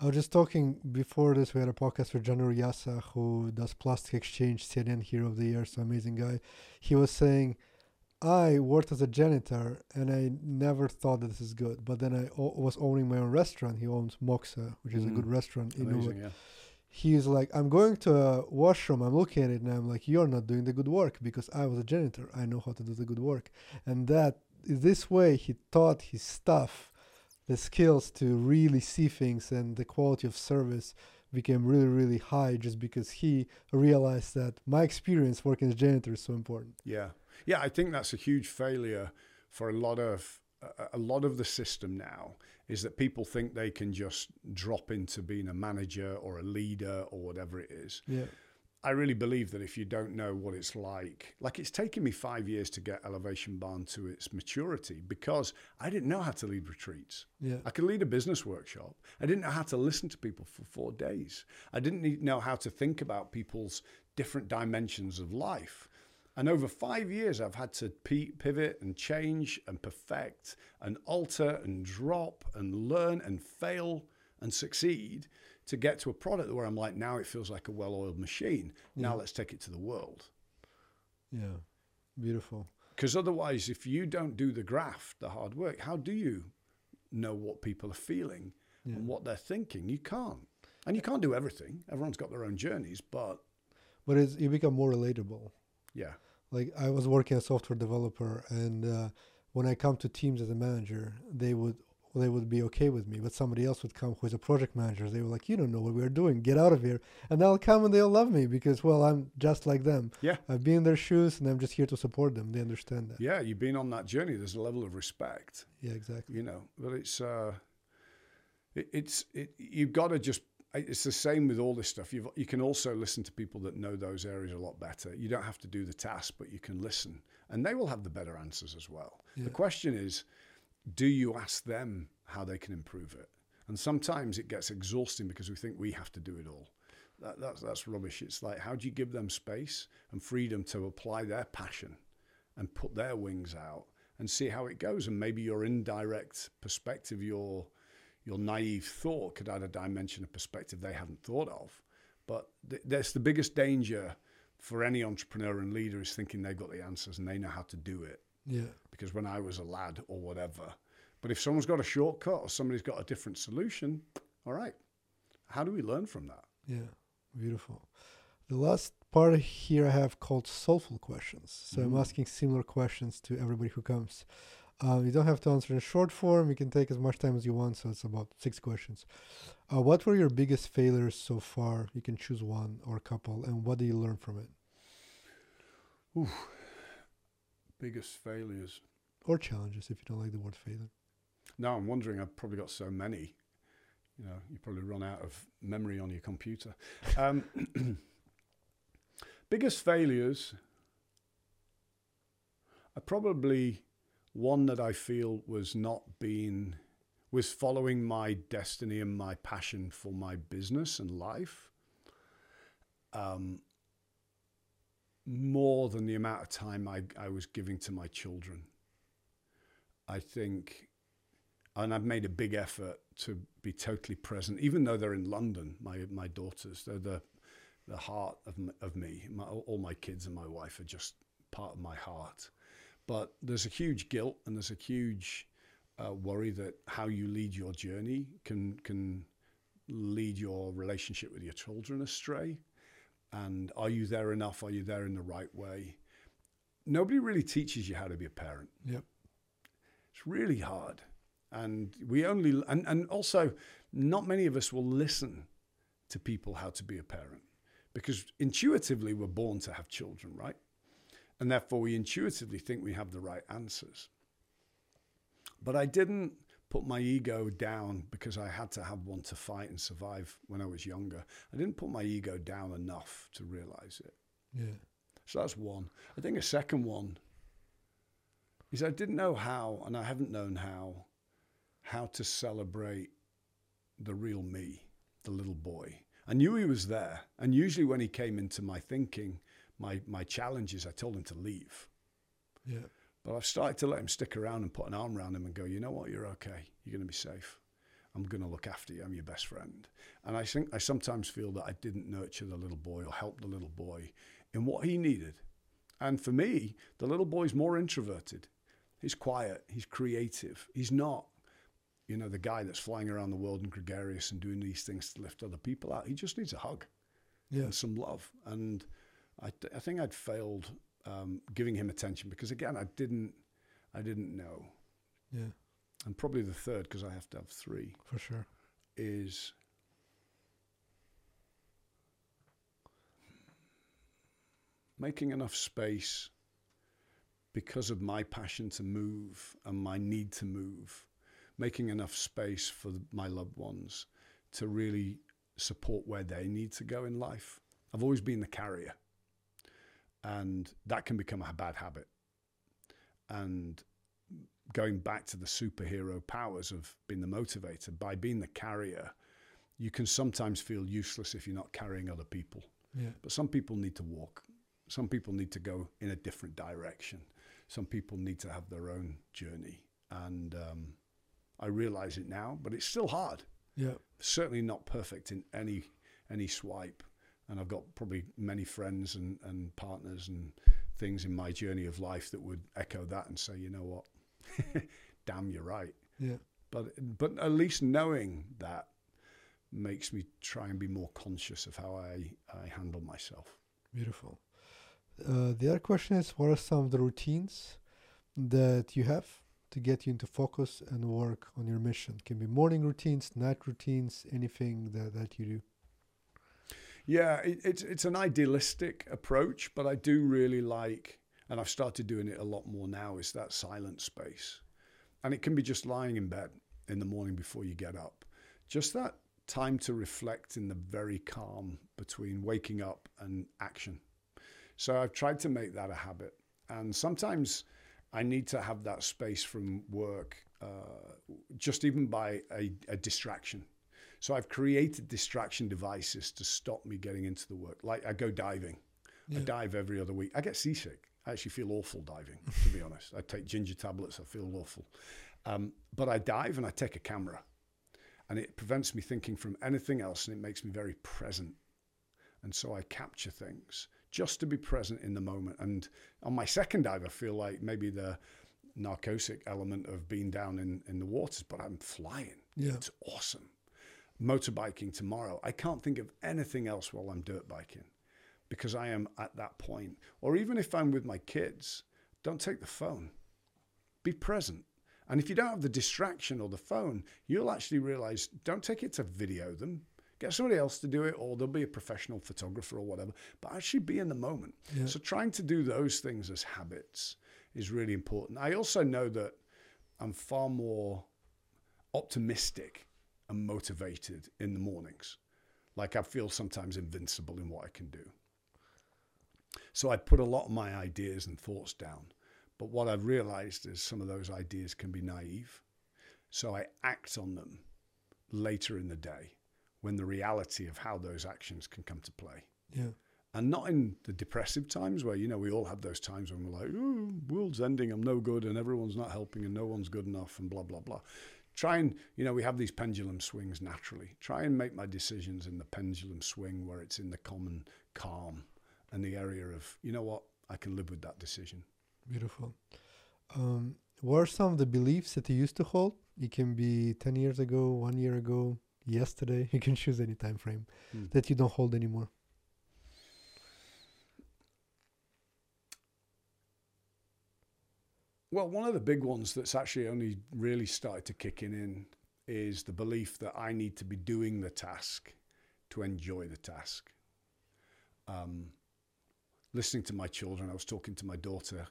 I was just talking before this. We had a podcast with Janur Yasa, who does Plastic Exchange, CNN Hero of the Year, so amazing guy. He was saying, I worked as a janitor and I never thought that this is good. But then I o- was owning my own restaurant. He owns Moksa, which is a Mhm. good restaurant in. Amazing, yeah. he's like, I'm going to a washroom. I'm looking at it and I'm like, you're not doing the good work because I was a janitor. I know how to do the good work. And that this way he taught his staff the skills to really see things and the quality of service became really really high just because he realized that my experience working as janitor is so important Yeah, yeah. I think that's a huge failure for a lot of a- a lot of the system now. Is that people think they can just drop into being a manager or a leader or whatever it is. yeah I really believe that if you don't know what it's like, like it's taken me five years to get Elevation Barn to its maturity because I didn't know how to lead retreats. yeah I could lead a business workshop. I didn't know how to listen to people for four days. I didn't know how to think about people's different dimensions of life. And over five years, I've had to pivot and change and perfect and alter and drop and learn and fail and succeed to get to a product where I'm like, now it feels like a well oiled machine. Now let's take it to the world. yeah beautiful Because otherwise, if you don't do the graft, the hard work, how do you know what people are feeling Yeah. and what they're thinking? You can't. And you can't do everything. Everyone's got their own journeys, but but it's you become more relatable yeah. like I was working as a software developer, and uh, when I come to teams as a manager, they would they would be okay with me. But somebody else would come who is a project manager. They were like, "You don't know what we're doing. Get out of here!" And they'll come and they'll love me because, well, I'm just like them. Yeah. I've been in their shoes, and I'm just here to support them. They understand that. Yeah, you've been on that journey. There's a level of respect, Yeah, exactly. you know, but it's, uh, it, it's, it, you've got to just, it's the same with all this stuff. You've, you can also listen to people that know those areas a lot better. You don't have to do the task, but you can listen and they will have the better answers as well. Yeah. The question is, do you ask them how they can improve it? And sometimes it gets exhausting because we think we have to do it all. That, that's, that's rubbish. It's like, how do you give them space and freedom to apply their passion and put their wings out and see how it goes? And maybe your indirect perspective, your, your naive thought could add a dimension of perspective they hadn't thought of. But th- that's the biggest danger for any entrepreneur and leader is thinking they've got the answers and they know how to do it Yeah, because when I was a lad or whatever. But if someone's got a shortcut or somebody's got a different solution, all right, how do we learn from that? yeah, beautiful. The last part here I have called soulful questions. So I'm Mm. asking similar questions to everybody who comes. Um, you don't have to answer in short form. You can take as much time as you want. So it's about six questions. Uh, what were your biggest failures so far? You can choose one or a couple, and what did you learn from it? Biggest failures. Or challenges, if you don't like the word failure. Now I'm wondering, I've probably got so many. You know, you probably run out of memory on your computer. Um, biggest failures are probably one that I feel was not being, was following my destiny and my passion for my business and life. Um, more than the amount of time I, I was giving to my children. I think and I've made a big effort to be totally present, even though they're in London. My my daughters, they're the the heart of of me. My, all my kids and my wife are just part of my heart. But there's a huge guilt and there's a huge uh, worry that how you lead your journey can can lead your relationship with your children astray. And are you there enough? Are you there in the right way? Nobody really teaches you how to be a parent. Yep. It's really hard. And we only, and, and also, not many of us will listen to people how to be a parent because intuitively we're born to have children, right? And therefore we intuitively think we have the right answers. But I didn't put my ego down because I had to have one to fight and survive when I was younger. I didn't put my ego down enough to realize it. Yeah. So that's one. I think a second one is I didn't know how, and I haven't known how, how to celebrate the real me, the little boy. I knew he was there, and usually when he came into my thinking, my my challenges, I told him to leave. Yeah. But I've started to let him stick around and put an arm around him and go, you know what, you're okay. You're going to be safe. I'm going to look after you. I'm your best friend. And I think I sometimes feel that I didn't nurture the little boy or help the little boy in what he needed. And for me, the little boy's more introverted. He's quiet. He's creative. He's not, you know, the guy that's flying around the world and gregarious and doing these things to lift other people out. He just needs a hug Yeah. and some love. And I, I think I'd failed um, giving him attention because again, I didn't, I didn't know. Yeah. And probably the third, because I have to have three, For sure. is making enough space because of my passion to move and my need to move, making enough space for my loved ones to really support where they need to go in life. I've always been the carrier, and that can become a bad habit. And going back to the superhero powers of being the motivator, by being the carrier, you can sometimes feel useless if you're not carrying other people. Yeah. But some people need to walk. Some people need to go in a different direction. Some people need to have their own journey. And um, I realize it now, but it's still hard. Yeah. Certainly not perfect in any any swipe. And I've got probably many friends and, and partners and things in my journey of life that would echo that and say, you know what, damn, you're right. Yeah. But but at least knowing that makes me try and be more conscious of how I, I handle myself. Beautiful. Uh, the other question is what are some of the routines that you have to get you into focus and work on your mission? Can be morning routines, night routines, anything that, that you do. Yeah, it, it's it's an idealistic approach, but I do really like, and I've started doing it a lot more now. Is that silent space, and it can be just lying in bed in the morning before you get up, just that time to reflect in the very calm between waking up and action. So I've tried to make that a habit, and sometimes I need to have that space from work, uh, just even by a, a distraction. So I've created distraction devices to stop me getting into the work. Like I go diving. I dive every other week. I get seasick. I actually feel awful diving, to be honest. I take ginger tablets. I feel awful. Um, but I dive and I take a camera. And it prevents me thinking from anything else and it makes me very present. And so I capture things just to be present in the moment. And on my second dive, I feel like maybe the narcotic element of being down in, in the waters, but I'm flying. Yeah. It's awesome. Motorbiking tomorrow, I can't think of anything else while I'm dirt biking because I am at that point. Or even if I'm with my kids, don't take the phone. Be present. And if you don't have the distraction or the phone, you'll actually realize don't take it to video them. Get somebody else to do it, or there'll be a professional photographer or whatever, but actually be in the moment. Yeah. So, trying to do those things as habits is really important. I also know that I'm far more optimistic and motivated in the mornings. Like I feel sometimes invincible in what I can do. So I put a lot of my ideas and thoughts down. But what I've realized is some of those ideas can be naive. So I act on them later in the day when the reality of how those actions can come to play. Yeah. And not in the depressive times where, you know, we all have those times when we're like, oh, world's ending, I'm no good, and everyone's not helping, and no one's good enough, and blah, blah, blah. Try and, you know, we have these pendulum swings naturally. Try and make my decisions in the pendulum swing where it's in the common calm and the area of, you know what, I can live with that decision. Beautiful. Um, what are some of the beliefs that you used to hold? It can be 10 years ago, one year ago, yesterday. You can choose any time frame Hmm. that you don't hold anymore. Well, one of the big ones that's actually only really started to kick in, in is the belief that I need to be doing the task to enjoy the task. Um, listening to my children, I was talking to my daughter,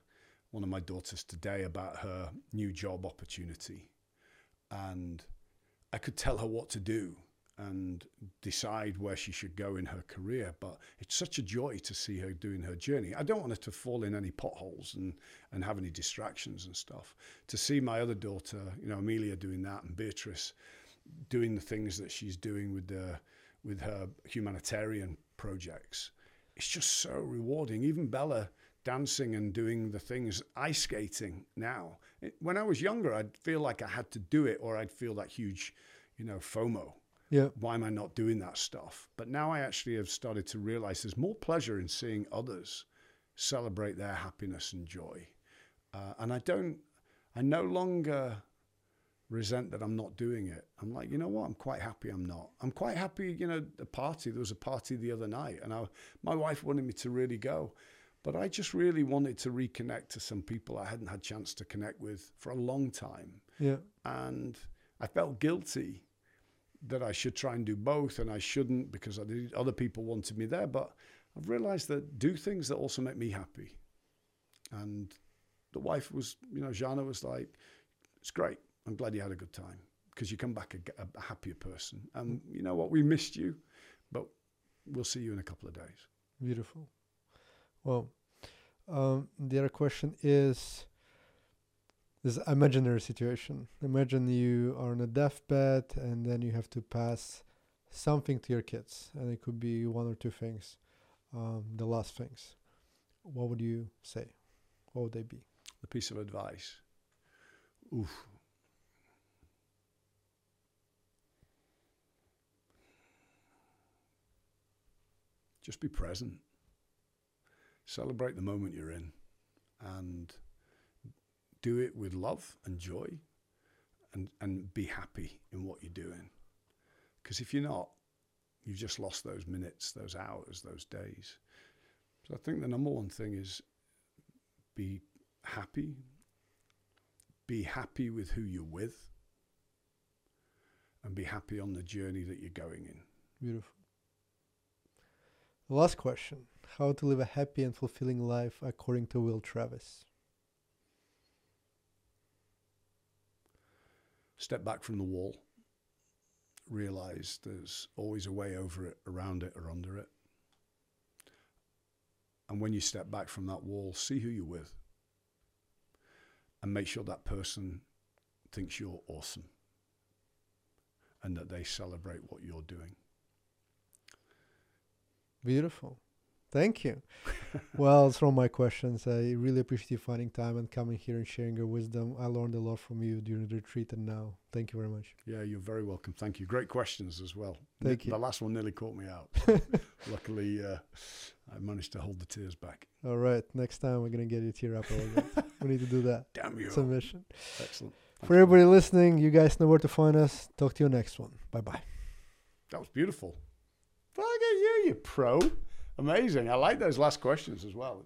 one of my daughters today, about her new job opportunity. And I could tell her what to do and decide where she should go in her career. But it's such a joy to see her doing her journey. I don't want her to fall in any potholes and, and have any distractions and stuff. To see my other daughter, you know, Amelia doing that and Beatrice doing the things that she's doing with the with her humanitarian projects, it's just so rewarding. Even Bella dancing and doing the things ice skating now. When I was younger, I'd feel like I had to do it, or I'd feel that huge, you know, FOMO Yeah. why am I not doing that stuff? But now I actually have started to realize there's more pleasure in seeing others celebrate their happiness and joy. Uh, and I don't, I no longer resent that I'm not doing it. I'm like, you know what? I'm quite happy I'm not. I'm quite happy, you know, the party, there was a party the other night and I, my wife wanted me to really go. But I just really wanted to reconnect to some people I hadn't had chance to connect with for a long time. Yeah. And I felt guilty that I should try and do both and I shouldn't because I did, other people wanted me there. But I've realized that do things that also make me happy. And the wife was, you know, Jana was like, it's great. I'm glad you had a good time because you come back a, a happier person. And you know what? We missed you, but we'll see you in a couple of days. Beautiful. Well, um, the other question is this imaginary situation. Imagine you are on a deathbed and then you have to pass something to your kids, and it could be one or two things, um, the last things. What would you say? What would they be? The piece of advice. Oof. Just be present. Celebrate the moment you're in and do it with love and joy and, and be happy in what you're doing. Because if you're not, you've just lost those minutes, those hours, those days. So I think the number one thing is be happy, be happy with who you're with, and be happy on the journey that you're going in. Beautiful. The last question How to live a happy and fulfilling life according to Will Travis? Step back from the wall, realize there's always a way over it, around it, or under it. And when you step back from that wall, see who you're with and make sure that person thinks you're awesome and that they celebrate what you're doing. Beautiful. Thank you. well, it's all my questions. I really appreciate you finding time and coming here and sharing your wisdom. I learned a lot from you during the retreat and now. Thank you very much. Yeah, you're very welcome. Thank you. Great questions as well. Thank you. The last one nearly caught me out. Luckily, uh, I managed to hold the tears back. All right. Next time, we're going to get you tear up a little bit. we need to do that. Damn you. It's a mission. Excellent. Thanks, For everybody listening, you guys know where to find us. Talk to you next one. Bye bye. That was beautiful. At you, you pro. Amazing. I like those last questions as well.